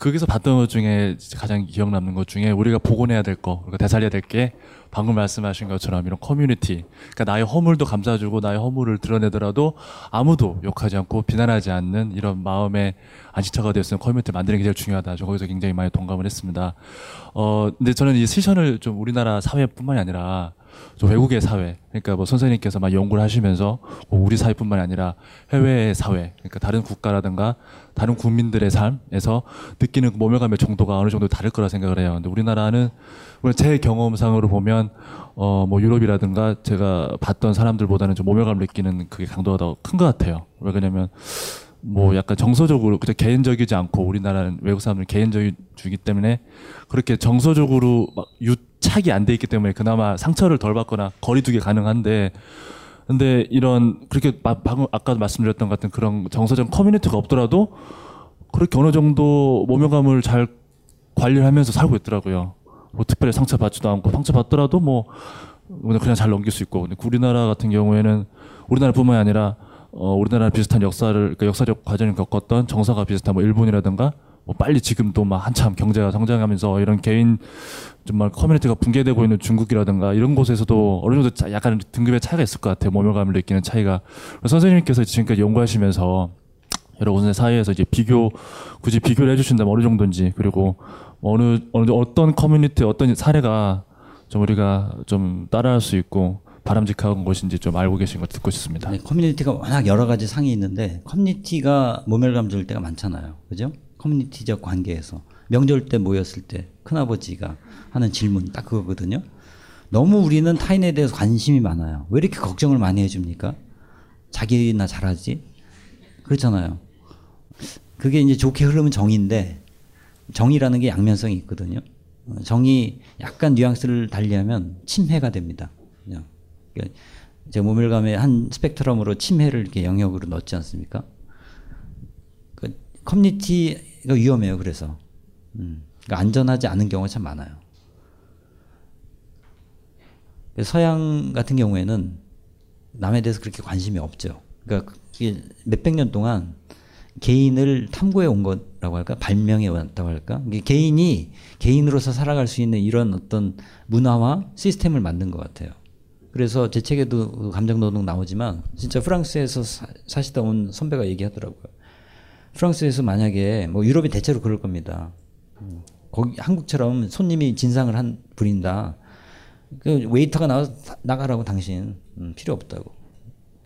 거기서 봤던 것 중에 가장 기억 남는 것 중에 우리가 복원해야 될 거, 그리고 되살려야 될 게 방금 말씀하신 것처럼 이런 커뮤니티, 그러니까 나의 허물도 감싸주고 나의 허물을 드러내더라도 아무도 욕하지 않고 비난하지 않는 이런 마음의 안식처가 되었으면 커뮤니티 만드는 게 제일 중요하다. 저 거기서 굉장히 많이 동감을 했습니다. 어, 근데 저는 이 시선을 좀 우리나라 사회뿐만이 아니라 좀 외국의 사회, 그러니까 뭐 선생님께서 막 연구를 하시면서 뭐 우리 사회뿐만이 아니라 해외의 사회, 그러니까 다른 국가라든가 다른 국민들의 삶에서 느끼는 그 모멸감의 정도가 어느 정도 다를 거라 생각을 해요. 근데 우리나라는 제 경험상으로 보면 어 뭐 유럽이라든가 제가 봤던 사람들보다는 좀 모멸감을 느끼는 그게 강도가 더 큰 것 같아요. 왜 그러냐면 뭐 약간 정서적으로 그냥 개인적이지 않고 우리나라는 외국 사람들은 개인적이기 때문에 그렇게 정서적으로 막 유 착이 안 돼 있기 때문에 그나마 상처를 덜 받거나 거리두기 가능한데 근데 이런 그렇게 마- 방금 아까 말씀드렸던 것 같은 그런 정서적 커뮤니티가 없더라도 그렇게 어느 정도 모멸감을 잘 관리를 하면서 살고 있더라고요. 뭐 특별히 상처 받지도 않고 상처 받더라도 뭐 그냥 그냥 잘 넘길 수 있고 근데 우리나라 같은 경우에는 우리나라뿐만이 아니라 어 우리나라 비슷한 역사를 그러니까 역사적 과정을 겪었던 정서가 비슷한 뭐 일본이라든가 뭐 빨리 지금도 막 한참 경제가 성장하면서 이런 개인 정말 커뮤니티가 붕괴되고 있는 중국이라든가 이런 곳에서도 어느 정도 차- 약간 등급의 차이가 있을 것 같아요. 모멸감을 느끼는 차이가. 선생님께서 지금까지 연구하시면서 여러 곳의 사이에서 이제 비교 굳이 비교를 해주신다면 어느 정도인지 그리고 어느 어느 어떤 커뮤니티 어떤 사례가 좀 우리가 좀 따라할 수 있고 바람직한 것인지 좀 알고 계신 것 듣고 싶습니다. 네, 커뮤니티가 워낙 여러 가지 상이 있는데 커뮤니티가 모멸감 줄 때가 많잖아요. 그죠? 커뮤니티적 관계에서 명절 때 모였을 때 큰아버지가 하는 질문 딱 그거거든요. 너무 우리는 타인에 대해서 관심이 많아요. 왜 이렇게 걱정을 많이 해줍니까? 자기나 잘하지? 그렇잖아요. 그게 이제 좋게 흐르면 정의인데 정의라는 게 양면성이 있거든요. 어, 정의 약간 뉘앙스를 달리하면 침해가 됩니다. 그러니까 제가 모멸감의 한 스펙트럼으로 침해를 이렇게 영역으로 넣지 않습니까? 그 커뮤니티 가 위험해요. 그래서 음, 그러니까 안전하지 않은 경우가 참 많아요. 서양 같은 경우에는 남에 대해서 그렇게 관심이 없죠. 그러니까 몇백 년 동안 개인을 탐구해 온 거라고 할까? 발명해 왔다고 할까? 개인이 개인으로서 살아갈 수 있는 이런 어떤 문화와 시스템을 만든 것 같아요. 그래서 제 책에도 그 감정노동 나오지만 진짜 프랑스에서 사, 사시다 온 선배가 얘기하더라고요. 프랑스에서 만약에 뭐 유럽이 대체로 그럴 겁니다. 음, 거기 한국처럼 손님이 진상을 한 부린다. 그 웨이터가 나와서 다- 나가라고 당신 음, 필요 없다고.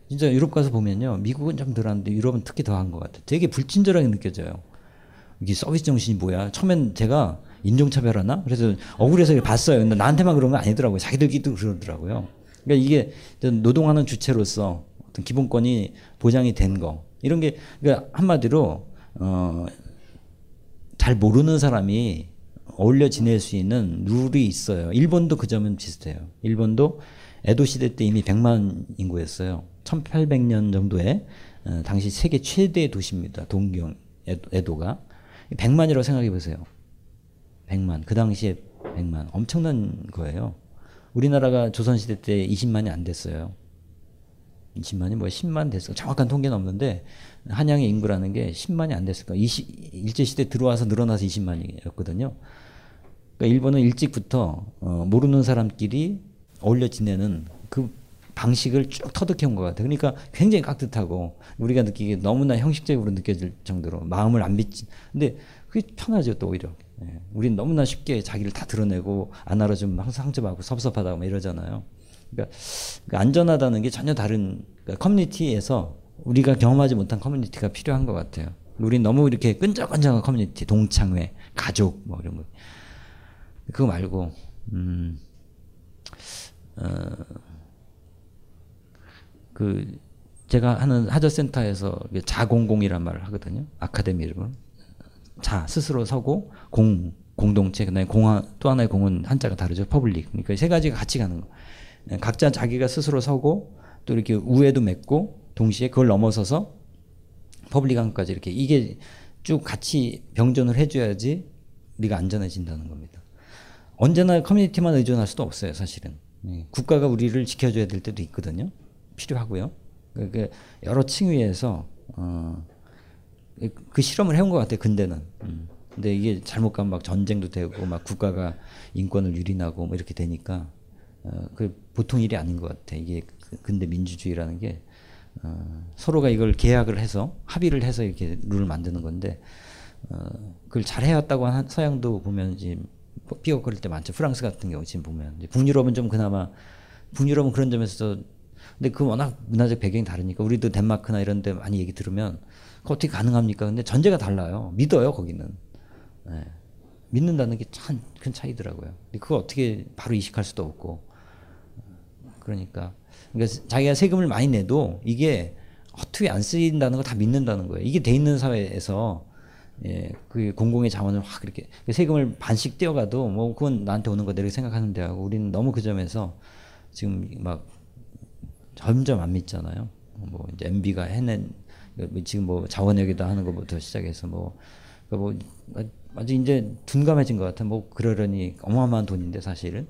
진짜 유럽 가서 보면요. 미국은 좀 덜한데 유럽은 특히 더한 것 같아요. 되게 불친절하게 느껴져요. 이게 서비스 정신이 뭐야? 처음엔 제가 인종차별하나? 그래서 억울해서 봤어요. 근데 나한테만 그런 거 아니더라고요. 자기들끼리도 그러더라고요. 그러니까 이게 노동하는 주체로서 어떤 기본권이 보장이 된 거. 이런 게, 그러니까 한마디로, 어, 잘 모르는 사람이 어울려 지낼 수 있는 룰이 있어요. 일본도 그 점은 비슷해요. 일본도 에도 시대 때 이미 100만 인구였어요. 1800년 정도에 어, 당시 세계 최대 도시입니다. 동경 에도, 에도가 100만이라고 생각해 보세요. 100만 그 당시에 100만 엄청난 거예요. 우리나라가 조선 시대 때 20만이 안 됐어요. 20만이 뭐 10만 됐어. 정확한 통계는 없는데 한양의 인구라는 게 10만이 안 됐을 거야. 20, 일제 시대 들어와서 늘어나서 20만이었거든요. 그러니까 일본은 일찍부터 어, 모르는 사람끼리 어울려 지내는 그 방식을 쭉 터득해 온 것 같아요. 그러니까 굉장히 깍듯하고 우리가 느끼기에 너무나 형식적으로 느껴질 정도로 마음을 안 믿지. 근데 그게 편하죠 또 오히려. 예. 우린 너무나 쉽게 자기를 다 드러내고 안 알아주면 항상 상처받고 섭섭하다고 막 이러잖아요. 그러니까 그 안전하다는 게 전혀 다른 그러니까 커뮤니티에서 우리가 경험하지 못한 커뮤니티가 필요한 것 같아요. 우린 너무 이렇게 끈적끈적한 커뮤니티, 동창회, 가족 뭐 이런 거. 그거 말고 음, 어, 그 제가 하는 하자센터에서 자공공이란 말을 하거든요. 아카데미 이름으로. 자 스스로 서고 공 공동체 그다음에 공화 또 하나의 공은 한자가 다르죠. public. 그러니까 세 가지가 같이 가는 거. 각자 자기가 스스로 서고 또 이렇게 우애도 맺고 동시에 그걸 넘어서서 퍼블릭함까지 이렇게 이게 쭉 같이 병존을 해줘야지 우리가 안전해진다는 겁니다. 언제나 커뮤니티만 의존할 수도 없어요, 사실은. 예, 국가가 우리를 지켜줘야 될 때도 있거든요. 필요하고요. 그 여러 층위에서 어, 그 실험을 해온 것 같아요. 근대는. 음. 근데 이게 잘못 가면 막 전쟁도 되고 막 국가가 인권을 유린하고 뭐 이렇게 되니까 어, 그 보통 일이 아닌 것 같아. 이게 그 근대 민주주의라는 게 어, 서로가 이걸 계약을 해서 합의를 해서 이렇게 룰을 만드는 건데 어, 그걸 잘 해왔다고 한 서양도 보면 지금 삐걱거릴 때 많죠. 프랑스 같은 경우 지금 보면 북유럽은 좀 그나마 북유럽은 그런 점에서 근데 그 워낙 문화적 배경이 다르니까 우리도 덴마크나 이런 데 많이 얘기 들으면 그 어떻게 가능합니까? 근데 전제가 달라요. 믿어요 거기는. 네. 믿는다는 게 참 큰 차이더라고요. 근데 그거 어떻게 바로 이식할 수도 없고 그러니까 그러니까 자기가 세금을 많이 내도 이게 어떻게 안 쓰인다는 거다 믿는다는 거예요. 이게 돼 있는 사회에서 예, 그 공공의 자원을 확 이렇게 세금을 반씩 떼어가도 뭐 그건 나한테 오는 거 내가 생각하는데 하고 우리는 너무 그 점에서 지금 막 점점 안 믿잖아요. 뭐 이제 MB가 해낸 지금 뭐 자원역에다 하는 것부터 시작해서 뭐, 그러니까 뭐 아주 이제 둔감해진 것 같아. 뭐 그러려니 어마어마한 돈인데 사실은.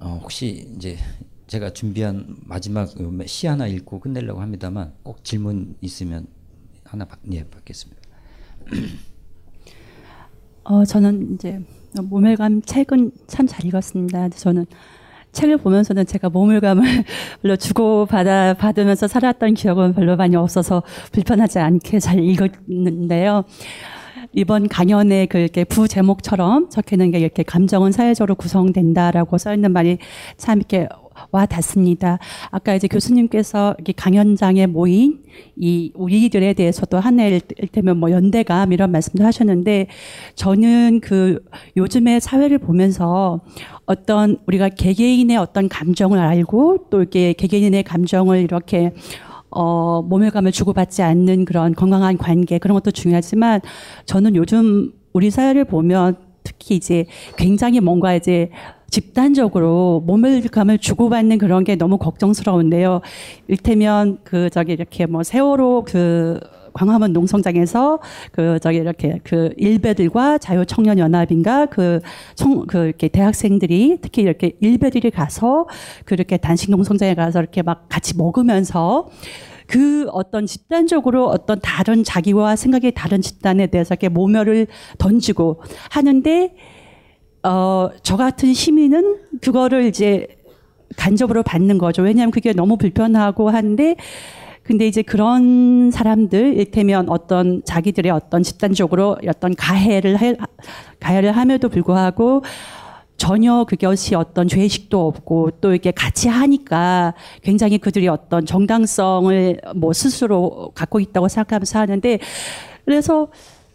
어, 혹시 이제 제가 준비한 마지막 시 하나 읽고 끝내려고 합니다만 꼭 질문 있으면 하나 받, 예, 받겠습니다. 어, 저는 이제 모멸감 책은 참 잘 읽었습니다. 저는 책을 보면서는 제가 모멸감을 별로 주고 받아 받으면서 살았던 기억은 별로 많이 없어서 불편하지 않게 잘 읽었는데요. 이번 강연의 그렇게 부제목처럼 적혀 있는 게 이렇게 감정은 사회적으로 구성된다라고 써 있는 말이 참 이렇게 와 닿습니다. 아까 이제 교수님께서 강연장에 모인 이 우리들에 대해서도 하나일 때면 뭐 연대감 이런 말씀도 하셨는데 저는 그 요즘의 사회를 보면서 어떤 우리가 개개인의 어떤 감정을 알고 또 이렇게 개개인의 감정을 이렇게 어, 모멸감을 주고받지 않는 그런 건강한 관계 그런 것도 중요하지만 저는 요즘 우리 사회를 보면 특히 이제 굉장히 뭔가 이제 집단적으로 모멸감을 주고받는 그런 게 너무 걱정스러운데요. 일테면 그 저기 이렇게 뭐 세월호 그 광화문 농성장에서 그 저기 이렇게 그 일베들과 자유 청년 연합인가 그청그 그 이렇게 대학생들이 특히 이렇게 일베들이 가서 그렇게 단식 농성장에 가서 이렇게 막 같이 먹으면서 그 어떤 집단적으로 어떤 다른 자기와 생각이 다른 집단에 대해서 이렇게 모멸을 던지고 하는데 어, 저 같은 시민은 그거를 이제 간접으로 받는 거죠. 왜냐하면 그게 너무 불편하고 한데 근데 이제 그런 사람들 일테면 어떤 자기들의 어떤 집단적으로 어떤 가해를 해, 가해를 함에도 불구하고 전혀 그것이 어떤 죄식도 없고 또 이렇게 같이 하니까 굉장히 그들이 어떤 정당성을 뭐 스스로 갖고 있다고 생각하면서 하는데 그래서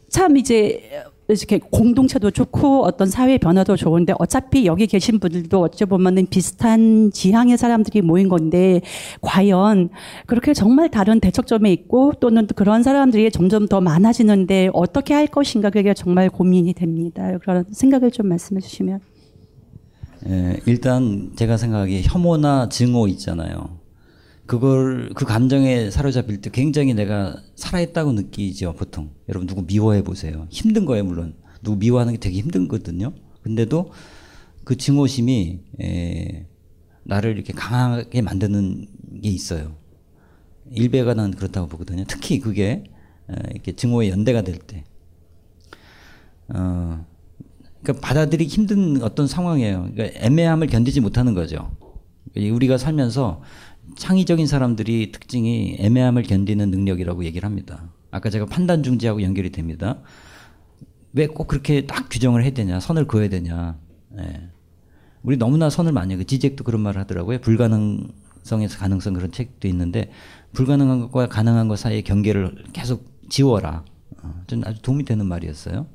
참 이제 이렇게 공동체도 좋고 어떤 사회 변화도 좋은데 어차피 여기 계신 분들도 어찌 보면은 비슷한 지향의 사람들이 모인 건데 과연 그렇게 정말 다른 대척점에 있고 또는 그런 사람들이 점점 더 많아지는데 어떻게 할 것인가 그게 정말 고민이 됩니다. 그런 생각을 좀 말씀해 주시면. 예, 일단 제가 생각하기에 혐오나 증오 있잖아요. 그걸 그 감정에 사로잡힐 때 굉장히 내가 살아있다고 느끼죠 보통. 여러분 누구 미워해 보세요. 힘든 거예요 물론. 누구 미워하는 게 되게 힘든거든요. 근데도 그 증오심이 에, 나를 이렇게 강하게 만드는 게 있어요. 일배가 난 그렇다고 보거든요. 특히 그게 에, 이렇게 증오의 연대가 될때. 어, 그러니까 받아들이기 힘든 어떤 상황이에요. 그러니까 애매함을 견디지 못하는 거죠. 우리가 살면서 창의적인 사람들이 특징이 애매함을 견디는 능력이라고 얘기를 합니다. 아까 제가 판단 중지하고 연결이 됩니다. 왜 꼭 그렇게 딱 규정을 해야 되냐, 선을 그어야 되냐. 예. 우리 너무나 선을 많이 그 지잭도 그런 말을 하더라고요. 불가능성에서 가능성 그런 책도 있는데 불가능한 것과 가능한 것 사이의 경계를 계속 지워라. 어, 전 아주 도움이 되는 말이었어요.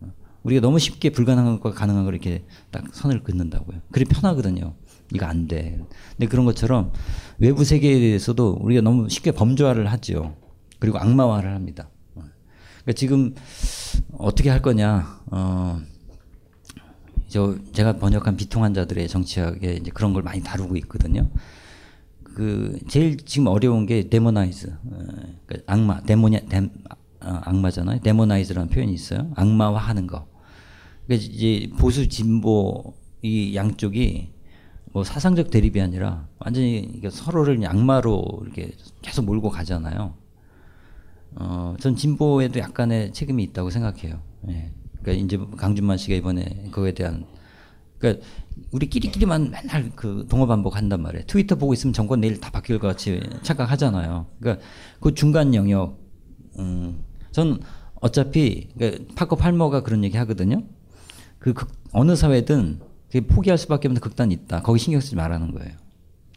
어, 우리가 너무 쉽게 불가능한 것과 가능한 걸 이렇게 딱 선을 긋는다고요. 그게 편하거든요. 이거 안 돼. 근데 그런 것처럼 외부 세계에 대해서도 우리가 너무 쉽게 범죄화를 하죠. 그리고 악마화를 합니다. 그러니까 지금 어떻게 할 거냐? 어, 저 제가 번역한 비통한 자들의 정치학에 이제 그런 걸 많이 다루고 있거든요. 그 제일 지금 어려운 게 demonize, 어, 그러니까 악마, demon이야, 데, 어, 악마잖아요. demonize라는 표현이 있어요. 악마화하는 거. 그러니까 이제 보수 진보 이 양쪽이 뭐 사상적 대립이 아니라 완전히 서로를 악마로 이렇게 계속 몰고 가잖아요. 어, 전 진보에도 약간의 책임이 있다고 생각해요. 예. 그러니까 이제 강준만 씨가 이번에 그거에 대한 그러니까 우리끼리끼리만 맨날 그 동어 반복한단 말이에요. 트위터 보고 있으면 정권 내일 다 바뀔 것 같이 착각하잖아요. 그러니까 그 중간 영역, 음, 전 어차피 그러니까 파커 팔머가 그런 얘기 하거든요. 그 극, 어느 사회든 그게 포기할 수밖에 없는 극단이 있다. 거기 신경 쓰지 말라는 거예요.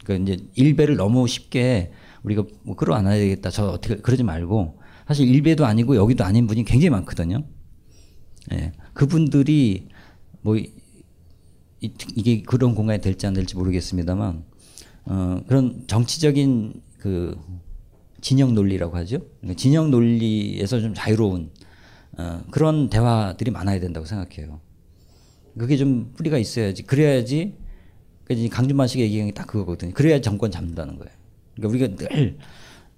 그러니까 이제 일배를 너무 쉽게 우리가 뭐 끌어안아야 되겠다. 저 어떻게 그러지 말고 사실 일배도 아니고 여기도 아닌 분이 굉장히 많거든요. 예. 그분들이 뭐 이, 게 그런 공간이 될지 안 될지 모르겠습니다만 어, 그런 정치적인 그 진영 논리라고 하죠. 그러니까 진영 논리에서 좀 자유로운 어, 그런 대화들이 많아야 된다고 생각해요. 그게 좀 뿌리가 있어야지. 그래야지 그러니까 강준만 씨가 얘기한 게 딱 그거거든요. 그래야 정권 잡는다는 거예요. 그러니까 우리가 늘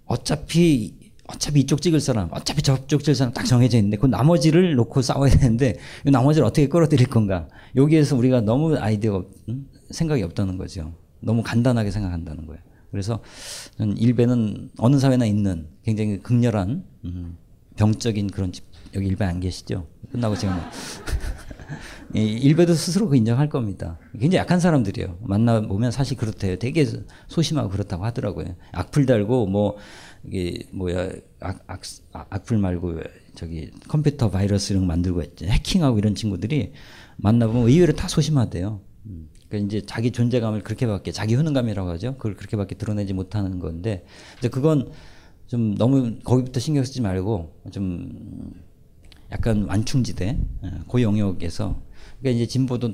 어차피 어차피 이쪽 찍을 사람, 어차피 저쪽 찍을 사람 딱 정해져 있는데 그 나머지를 놓고 싸워야 되는데 이 나머지를 어떻게 끌어들일 건가? 여기에서 우리가 너무 아이디어 음? 생각이 없다는 거죠. 너무 간단하게 생각한다는 거예요. 그래서 일배는 어느 사회나 있는 굉장히 극렬한 음, 병적인 그런 집 여기 일배 안 계시죠? 끝나고 지금 일베도 스스로 그 인정할 겁니다. 굉장히 약한 사람들이에요. 만나보면 사실 그렇대요. 되게 소심하고 그렇다고 하더라고요. 악플 달고 뭐 이게 뭐야 악, 악, 악플 말고 저기 컴퓨터 바이러스 이런 거 만들고 해킹하고 이런 친구들이 만나보면 의외로 다 소심하대요. 음. 그러니까 이제 자기 존재감을 그렇게밖에 자기 효능감이라고 하죠. 그걸 그렇게밖에 드러내지 못하는 건데 이제 그건 좀 너무 거기부터 신경 쓰지 말고 좀 약간 완충지대 어, 그 영역에서 그러니까 이제 진보도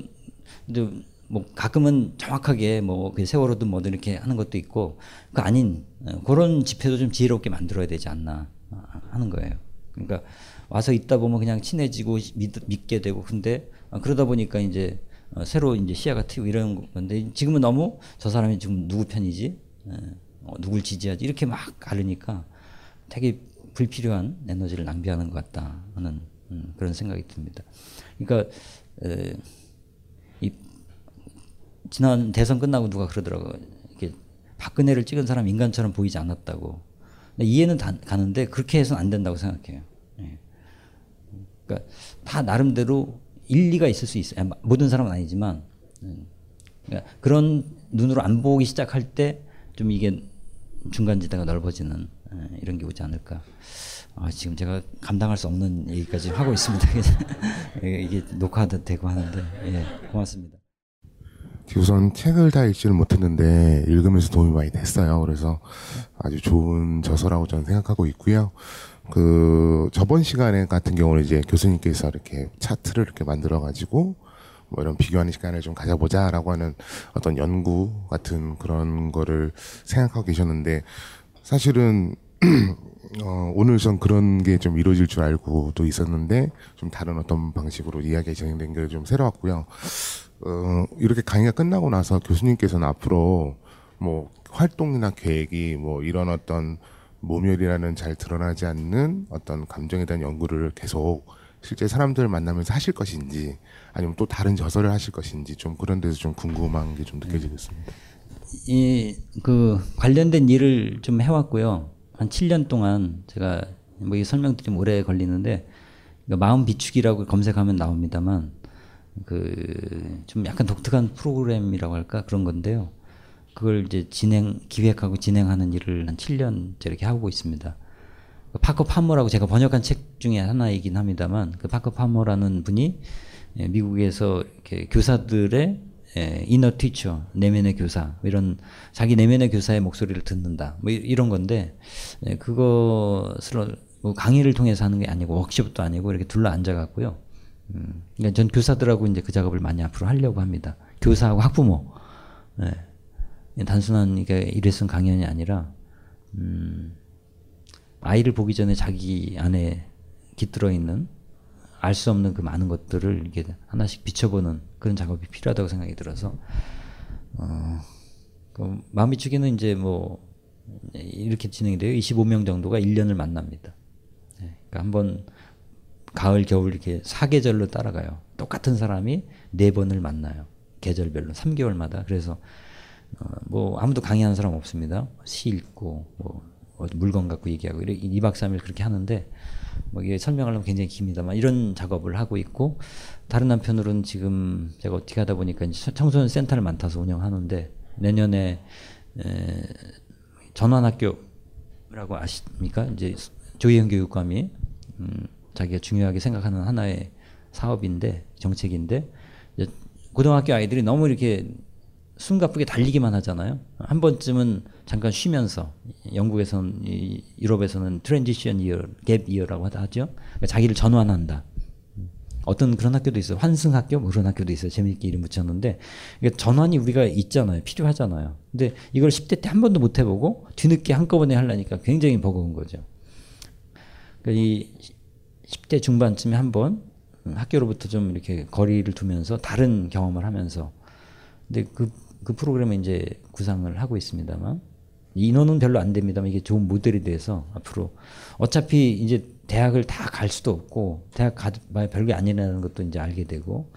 뭐 가끔은 정확하게 뭐그 세월호든 뭐든 이렇게 하는 것도 있고 그 아닌 어, 그런 집회도 좀 지혜롭게 만들어야 되지 않나 어, 하는 거예요. 그러니까 와서 있다 보면 그냥 친해지고 믿, 게 되고 근데 그러다 보니까 이제 새로 이제 시야가 트이고 이런 건데 지금은 너무 저 사람이 지금 누구 편이지 어, 누굴 지지하지 이렇게 막 가르니까 되게 불필요한 에너지를 낭비하는 것 같다 하는 음, 그런 생각이 듭니다. 그러니까 에, 이 지난 대선 끝나고 누가 그러더라고 이렇게 박근혜를 찍은 사람 인간처럼 보이지 않았다고. 이해는 다, 가는데 그렇게 해서는 안 된다고 생각해요. 예. 그러니까 다 나름대로 일리가 있을 수 있어요. 모든 사람은 아니지만 음. 그러니까 그런 눈으로 안 보기 시작할 때 좀 이게 중간 지대가 넓어지는 예, 이런 게 오지 않을까. 아, 지금 제가 감당할 수 없는 얘기까지 하고 있습니다. 이게 녹화도 되고 하는데 예, 고맙습니다. 우선 책을 다 읽지는 못했는데 읽으면서 도움이 많이 됐어요. 그래서 아주 좋은 저서라고 저는 생각하고 있고요. 그 저번 시간에 같은 경우는 이제 교수님께서 이렇게 차트를 이렇게 만들어 가지고 뭐 이런 비교하는 시간을 좀 가져보자라고 하는 어떤 연구 같은 그런 거를 생각하고 계셨는데 사실은 어, 오늘 전 그런 게 좀 이루어질 줄 알고 또 있었는데 좀 다른 어떤 방식으로 이야기가 진행된 게 좀 새로웠고요. 어, 이렇게 강의가 끝나고 나서 교수님께서는 앞으로 뭐 활동이나 계획이 뭐 이런 어떤 모멸이라는 잘 드러나지 않는 어떤 감정에 대한 연구를 계속 실제 사람들을 만나면서 하실 것인지 아니면 또 다른 저서를 하실 것인지 좀 그런 데서 좀 궁금한 게 좀 느껴지겠습니다. 이 그 관련된 일을 좀 해왔고요. 한 7년 동안 제가 뭐 이 설명드리면 오래 걸리는데 그러니까 마음 비축이라고 검색하면 나옵니다만 그 좀 약간 독특한 프로그램이라고 할까 그런 건데요. 그걸 이제 진행 기획하고 진행하는 일을 한 7년째 이렇게 하고 있습니다. 그 파커 파머라고 제가 번역한 책 중에 하나이긴 합니다만 그 파커 파머라는 분이 예, 미국에서 이렇게 교사들의 예, 티처 내면의 교사 이런 자기 내면의 교사의 목소리를 듣는다 뭐 이- 이런 건데 예, 그것을 뭐 강의를 통해서 하는 게 아니고 워크숍도 아니고 이렇게 둘러 앉아 갖고요. 음, 그러니까 전 교사들하고 이제 그 작업을 많이 앞으로 하려고 합니다. 교사하고 학부모. 예. 단순한 이게 일회성 강연이 아니라 음, 아이를 보기 전에 자기 안에 깃들어 있는 알 수 없는 그 많은 것들을 이렇게 하나씩 비춰보는 그런 작업이 필요하다고 생각이 들어서 어, 그 마음 비추기는 이제 뭐 이렇게 진행이 돼요. 25명 정도가 1년을 만납니다. 네, 그러니까 한번 가을 겨울 이렇게 사계절로 따라가요. 똑같은 사람이 네 번을 만나요. 계절별로 3개월마다. 그래서 어, 뭐 아무도 강의하는 사람 없습니다. 시 읽고 뭐 어, 물건 갖고 얘기하고 이렇게 2박 3일 그렇게 하는데 뭐 이게 설명하려면 굉장히 깁니다만 이런 작업을 하고 있고 다른 한편으로는 지금 제가 어떻게 하다 보니까 청소년 센터를 맡아서 운영하는데 내년에 에, 전환학교라고 아십니까? 이제 조희영 교육감이 음, 자기가 중요하게 생각하는 하나의 사업인데 정책인데 고등학교 아이들이 너무 이렇게 숨가쁘게 달리기만 하잖아요. 한 번쯤은 잠깐 쉬면서 영국에서는 이 유럽에서는 transition year, gap year라고 하죠. 그러니까 자기를 전환한다. 어떤 그런 학교도 있어요. 환승학교 뭐 그런 학교도 있어요. 재미있게 이름 붙였는데 그러니까 전환이 우리가 있잖아요. 필요하잖아요. 근데 이걸 10대 때 한 번도 못 해보고 뒤늦게 한꺼번에 하려니까 굉장히 버거운 거죠. 그러니까 이 10대 중반쯤에 한 번 학교로부터 좀 이렇게 거리를 두면서 다른 경험을 하면서 근데 그, 그 프로그램에 이제 구상을 하고 있습니다만 인원은 별로 안 됩니다만 이게 좋은 모델이 돼서 앞으로 어차피 이제 대학을 다 갈 수도 없고 대학 가봐야 별게 아니라는 것도 이제 알게 되고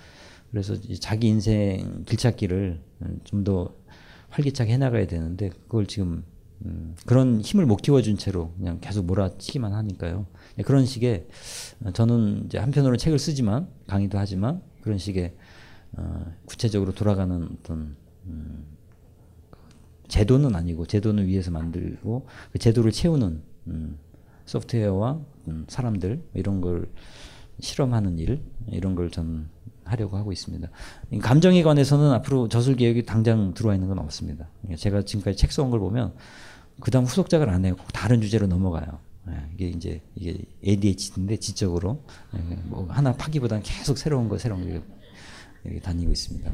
그래서 자기 인생 길찾기를 좀 더 활기차게 해나가야 되는데 그걸 지금 음, 그런 힘을 못 키워준 채로 그냥 계속 몰아치기만 하니까요. 네, 그런 식의 어, 저는 이제 한편으로 책을 쓰지만 강의도 하지만 그런 식의 어, 구체적으로 돌아가는 어떤 음, 제도는 아니고 제도는 위에서 만들고 그 제도를 채우는 음, 소프트웨어와 음, 사람들 이런 걸 실험하는 일 이런 걸 저는 하려고 하고 있습니다. 이 감정에 관해서는 앞으로 저술 계획이 당장 들어와 있는 건 없습니다. 제가 지금까지 책 써온 걸 보면 그 다음 후속작을 안 해요. 다른 주제로 넘어가요. 예, 이게 이제 이게 ADHD인데 지적으로 예, 뭐 하나 파기보다는 계속 새로운 거 새로운 거 다니고 있습니다.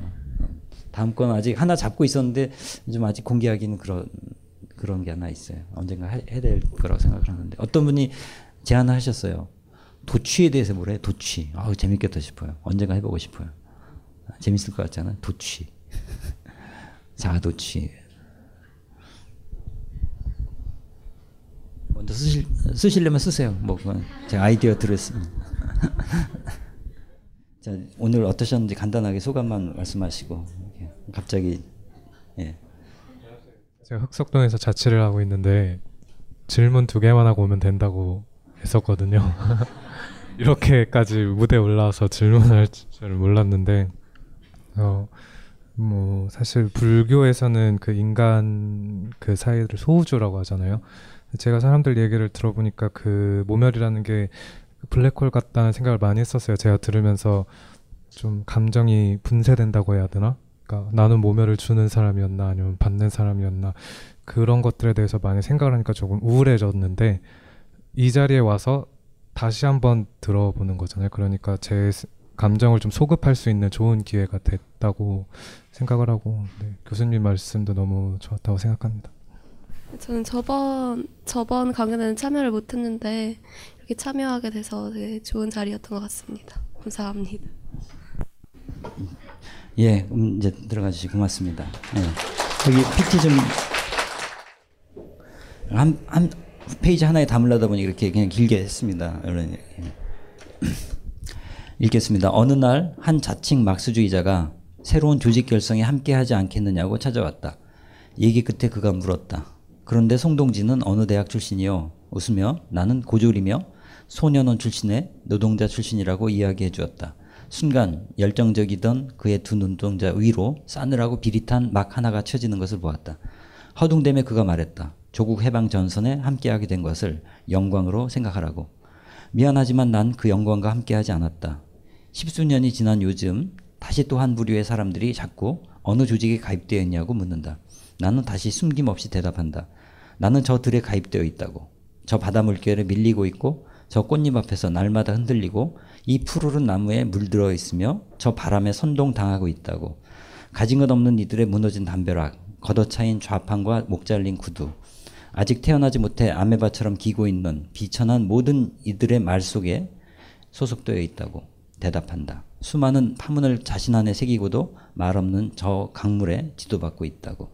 음, 다음 건 아직 하나 잡고 있었는데 좀 아직 공개하기는 그런 그런 게 하나 있어요. 언젠가 해- 해야 될 거라고 생각을 하는데 어떤 분이 제안을 하셨어요. 도취에 대해서 뭐래? 도취. 아우 재밌겠다 싶어요. 언젠가 해보고 싶어요. 아, 재밌을 것 같잖아요. 도취. 자도취. 먼저 쓰실 쓰시려면 쓰세요. 뭐 그건 제 아이디어 들었습니다. 자 오늘 어떠셨는지 간단하게 소감만 말씀하시고 갑자기 예. 제가 흑석동에서 자취를 하고 있는데 질문 두 개만 하고 오면 된다고 했었거든요. 이렇게까지 무대에 올라와서 질문할 줄 몰랐는데 어, 뭐 사실 불교에서는 그 인간 그 사이를 소우주라고 하잖아요. 제가 사람들 얘기를 들어보니까 그 모멸이라는 게 블랙홀 같다는 생각을 많이 했었어요. 제가 들으면서 좀 감정이 분쇄된다고 해야 되나? 그러니까 나는 모멸을 주는 사람이었나 아니면 받는 사람이었나 그런 것들에 대해서 많이 생각을 하니까 조금 우울해졌는데 이 자리에 와서 다시 한번 들어보는 거잖아요. 그러니까 제 스- 감정을 좀 소급할 수 있는 좋은 기회가 됐다고 생각을 하고 네, 교수님 말씀도 너무 좋았다고 생각합니다. 저는 저번 저번 강연에는 참여를 못했는데 이렇게 참여하게 돼서 되게 좋은 자리였던 것 같습니다. 감사합니다. 예, 음, 이제 들어가 주시 고맙습니다. 예. 여기 PT 좀 한, 한 페이지 하나에 담으려다 보니 이렇게 그냥 길게 했습니다. 여러분, 예. 읽겠습니다. 어느 날 한 자칭 막스주의자가 새로운 조직 결성에 함께하지 않겠느냐고 찾아왔다. 얘기 끝에 그가 물었다. 그런데 송동진은 어느 대학 출신이요? 웃으며 나는 고졸이며 소년원 출신의 노동자 출신이라고 이야기해 주었다. 순간 열정적이던 그의 두 눈동자 위로 싸늘하고 비릿한 막 하나가 쳐지는 것을 보았다. 허둥대며 그가 말했다. 조국 해방 전선에 함께하게 된 것을 영광으로 생각하라고. 미안하지만 난 그 영광과 함께하지 않았다. 십수년이 지난 요즘 다시 또 한 부류의 사람들이 자꾸 어느 조직에 가입되어 있냐고 묻는다. 나는 다시 숨김없이 대답한다. 나는 저 들에 가입되어 있다고. 저 바다 물결에 밀리고 있고 저 꽃잎 앞에서 날마다 흔들리고 이 푸르른 나무에 물들어 있으며 저 바람에 선동당하고 있다고. 가진 것 없는 이들의 무너진 담벼락, 걷어차인 좌판과 목 잘린 구두, 아직 태어나지 못해 아메바처럼 기고 있는 비천한 모든 이들의 말 속에 소속되어 있다고 대답한다. 수많은 파문을 자신 안에 새기고도 말 없는 저 강물에 지도받고 있다고.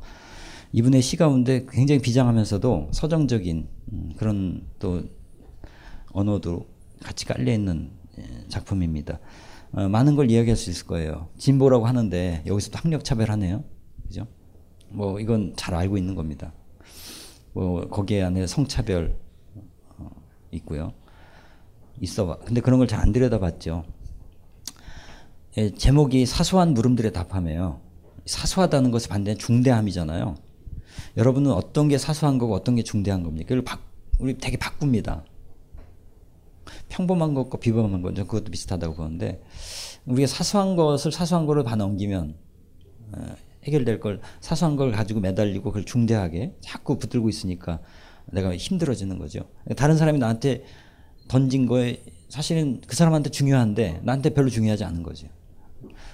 이분의 시 가운데 굉장히 비장하면서도 서정적인 음, 그런 또 언어도 같이 깔려 있는 예, 작품입니다. 어, 많은 걸 이야기할 수 있을 거예요. 진보라고 하는데 여기서도 학력 차별하네요. 그죠? 뭐 이건 잘 알고 있는 겁니다. 뭐 거기에 안에 성차별 어, 있고요. 있어. 근데 그런 걸 잘 안 들여다봤죠. 예, 제목이 사소한 물음들의 답함이에요. 사소하다는 것이 반대는 중대함이잖아요. 여러분은 어떤 게 사소한 거고 어떤 게 중대한 겁니까? 그걸 바, 우리 되게 바꿉니다. 평범한 것과 비범한 것, 그것도 비슷하다고 보는데 우리가 사소한 것을 사소한 거로 다 넘기면 어, 해결될 걸 사소한 걸 가지고 매달리고 그걸 중대하게 자꾸 붙들고 있으니까 내가 힘들어지는 거죠. 다른 사람이 나한테 던진 거에 사실은 그 사람한테 중요한데 나한테 별로 중요하지 않은 거죠.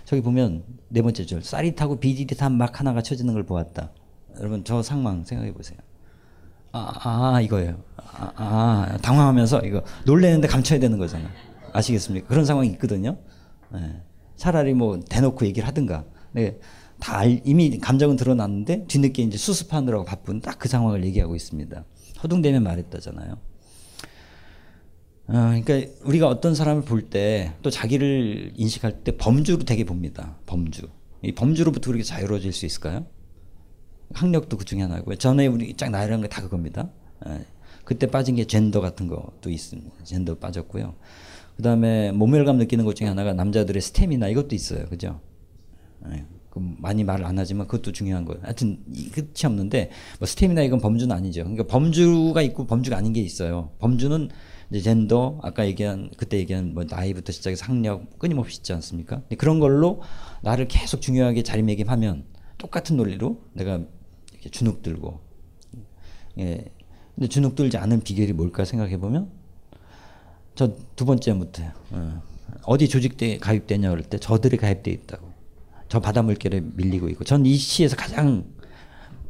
저기 보면 네 번째 줄 쌀이 타고 비디디한 막 하나가 쳐지는 걸 보았다. 여러분 저 상황 생각해 보세요. 아, 아 이거예요. 아, 아, 당황하면서 이거 놀래는데 감춰야 되는 거잖아. 아시겠습니까? 그런 상황이 있거든요. 네. 차라리 뭐 대놓고 얘기를 하든가. 네. 다 알- 이미 감정은 드러났는데 뒤늦게 이제 수습하느라고 바쁜 딱 그 상황을 얘기하고 있습니다. 허둥대며 말했다잖아요. 어, 그러니까 우리가 어떤 사람을 볼 때 또 자기를 인식할 때 범주로 되게 봅니다. 범주. 이 범주로부터 우리가 자유로워질 수 있을까요? 학력도 그 중에 하나고요. 전에 우리 쫙 나열한 게 다 그겁니다. 예. 그때 빠진 게 젠더 같은 것도 있습니다. 젠더 빠졌고요. 그 다음에 모멸감 느끼는 것 중에 하나가 남자들의 스태미나 이것도 있어요. 그죠? 예. 그 많이 말을 안 하지만 그것도 중요한 거예요. 하여튼 이 끝이 없는데 뭐 스태미나 이건 범주는 아니죠. 그러니까 범주가 있고 범주가 아닌 게 있어요. 범주는 이제 젠더 아까 얘기한 그때 얘기한 뭐 나이부터 시작해서 학력 끊임없이 있지 않습니까? 그런 걸로 나를 계속 중요하게 자리매김하면 똑같은 논리로 내가 주눅 들고 예. 근데 주눅 들지 않은 비결이 뭘까 생각해 보면 저 두 번째부터요. 어. 어디 조직대에 가입되냐 그럴 때 저들이 가입돼 있다고. 저 바다 물결에 밀리고 있고 전 이 시에서 가장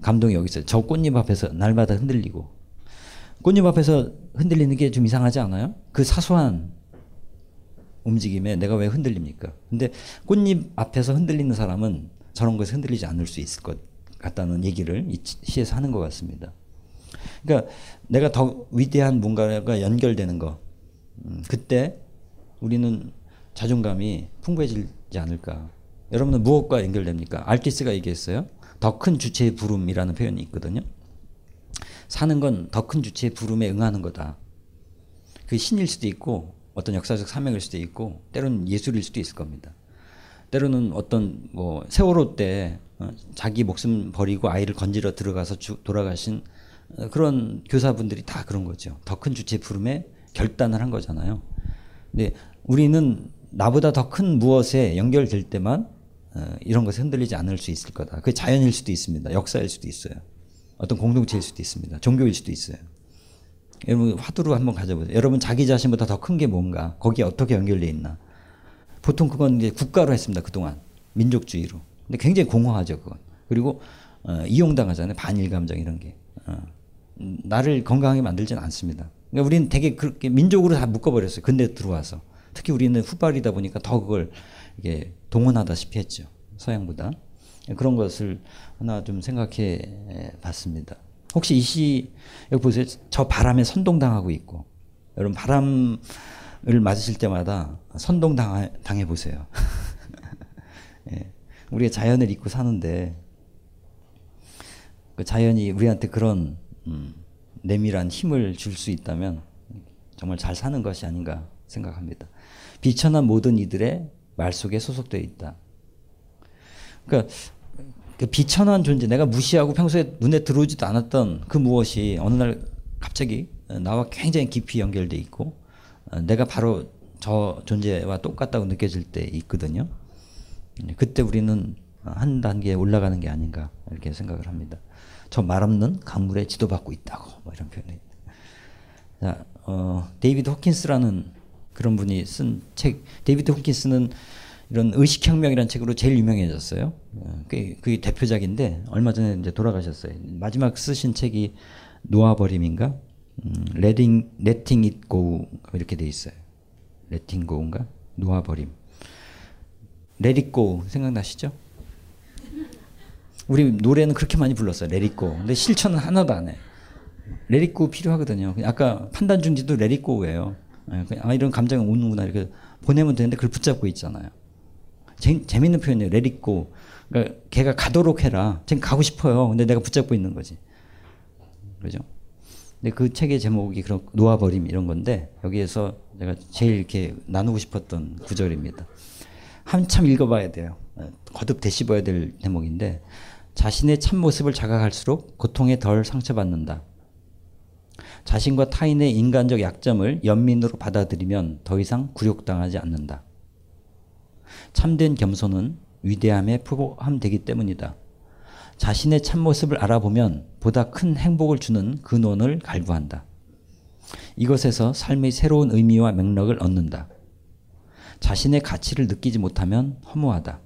감동이 여기 있어요. 저 꽃잎 앞에서 날마다 흔들리고 꽃잎 앞에서 흔들리는 게 좀 이상하지 않아요? 그 사소한 움직임에 내가 왜 흔들립니까? 근데 꽃잎 앞에서 흔들리는 사람은 저런 것에 흔들리지 않을 수 있을 것 같다는 얘기를 이 시에서 하는 것 같습니다. 그러니까 내가 더 위대한 뭔가가 연결되는 거, 음, 그때 우리는 자존감이 풍부해지지 않을까. 여러분은 무엇과 연결됩니까? 알티스가 얘기했어요. 더 큰 주체의 부름이라는 표현이 있거든요. 사는 건 더 큰 주체의 부름에 응하는 거다. 그게 신일 수도 있고 어떤 역사적 사명일 수도 있고 때로는 예술일 수도 있을 겁니다. 때로는 어떤 뭐 세월호 때 어, 자기 목숨 버리고 아이를 건지러 들어가서 주, 돌아가신 어, 그런 교사분들이 다 그런 거죠. 더 큰 주체 부름에 결단을 한 거잖아요. 근데 우리는 나보다 더 큰 무엇에 연결될 때만 어, 이런 것에 흔들리지 않을 수 있을 거다. 그게 자연일 수도 있습니다. 역사일 수도 있어요. 어떤 공동체일 수도 있습니다. 종교일 수도 있어요. 여러분 화두로 한번 가져보세요. 여러분 자기 자신보다 더 큰 게 뭔가? 거기에 어떻게 연결돼 있나? 보통 그건 이제 국가로 했습니다 그동안 민족주의로. 근데 굉장히 공허하죠 그건. 그리고 어, 이용당하잖아요 반일 감정 이런 게. 어, 음, 나를 건강하게 만들지는 않습니다. 그러니까 우리는 되게 그렇게 민족으로 다 묶어버렸어요. 근대 들어와서. 특히 우리는 후발이다 보니까 더 그걸 이게 동원하다시피 했죠. 서양보다. 그런 것을 하나 좀 생각해 봤습니다. 혹시 이 시, 여기 보세요. 저 바람에 선동당하고 있고. 여러분, 바람을 맞으실 때마다 선동당 당해 보세요. 예. 우리가 자연을 잊고 사는데, 그 자연이 우리한테 그런, 음, 내밀한 힘을 줄 수 있다면 정말 잘 사는 것이 아닌가 생각합니다. 비천한 모든 이들의 말 속에 소속되어 있다. 그러니까 그 비천한 존재, 내가 무시하고 평소에 눈에 들어오지도 않았던 그 무엇이 어느 날 갑자기 나와 굉장히 깊이 연결돼 있고 어, 내가 바로 저 존재와 똑같다고 느껴질 때 있거든요. 그때 우리는 한 단계 올라가는 게 아닌가 이렇게 생각을 합니다. 저 말 없는 강물에 지도받고 있다고 뭐 이런 표현이. 자, 어, 데이비드 호킨스라는 그런 분이 쓴 책, 데이비드 호킨스는 이런 의식혁명이라는 책으로 제일 유명해졌어요. 어, 그게, 그게 대표작인데 얼마 전에 이제 돌아가셨어요. 마지막 쓰신 책이 놓아버림인가? 음, letting it go 이렇게 돼 있어요. letting go인가? 놓아버림. Go 생각나시죠? 우리 노래는 그렇게 많이 불렀어요. go. 근데 실천은 하나도 안 해. go 필요하거든요. 아까 판단 중지도 let it go예요. 아, 이런 감정이 오는구나 이렇게 보내면 되는데 그걸 붙잡고 있잖아요. 재, 재밌는 표현이에요. go. 그러니까 걔가 가도록 해라. 쟤 가고 싶어요. 근데 내가 붙잡고 있는 거지. 그죠? 근데 그 책의 제목이 그런 놓아버림 이런 건데 여기에서 제가 제일 이렇게 나누고 싶었던 구절입니다. 한참 읽어봐야 돼요. 거듭 되씹어야 될 대목인데 자신의 참 모습을 자각할수록 고통에 덜 상처받는다. 자신과 타인의 인간적 약점을 연민으로 받아들이면 더 이상 굴욕당하지 않는다. 참된 겸손은 위대함에 포함되기 때문이다. 자신의 참모습을 알아보면 보다 큰 행복을 주는 근원을 갈구한다. 이것에서 삶의 새로운 의미와 맥락을 얻는다. 자신의 가치를 느끼지 못하면 허무하다.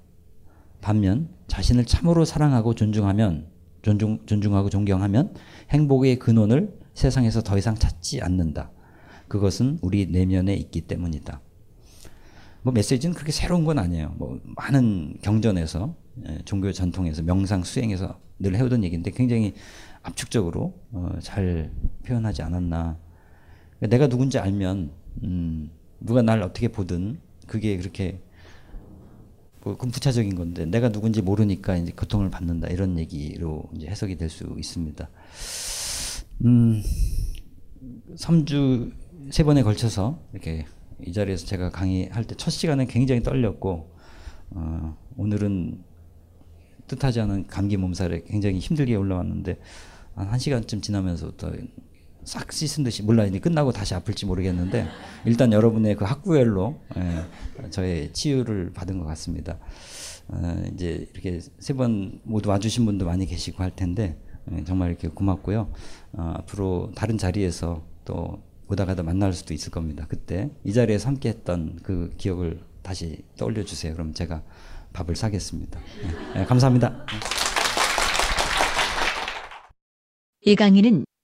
반면 자신을 참으로 사랑하고 존중하면 존중, 존중하고 존경하면 행복의 근원을 세상에서 더 이상 찾지 않는다. 그것은 우리 내면에 있기 때문이다. 뭐 메시지는 그렇게 새로운 건 아니에요. 뭐 많은 경전에서 예, 종교 전통에서 명상 수행에서 늘 해오던 얘기인데 굉장히 압축적으로 어, 잘 표현하지 않았나. 내가 누군지 알면 음, 누가 날 어떻게 보든 그게 그렇게 뭐 부차적인 건데 내가 누군지 모르니까 이제 고통을 받는다 이런 얘기로 이제 해석이 될 수 있습니다. 음, 3주 세 번에 걸쳐서 이렇게 이 자리에서 제가 강의할 때 첫 시간에 굉장히 떨렸고 어, 오늘은 뜻하지 않은 감기 몸살에 굉장히 힘들게 올라왔는데 한 1시간쯤 지나면서부터 싹 씻은 듯이 몰라 이제 끝나고 다시 아플지 모르겠는데 일단 여러분의 그 학구열로 예, 저의 치유를 받은 것 같습니다. 어, 이제 이렇게 세 번 모두 와주신 분도 많이 계시고 할 텐데 예, 정말 이렇게 고맙고요. 어, 앞으로 다른 자리에서 또 오다 가다 만날 수도 있을 겁니다. 그때 이 자리에서 함께 했던 그 기억을 다시 떠올려 주세요. 그럼 제가 밥을 사겠습니다. 네, 네, 감사합니다. 이 강의는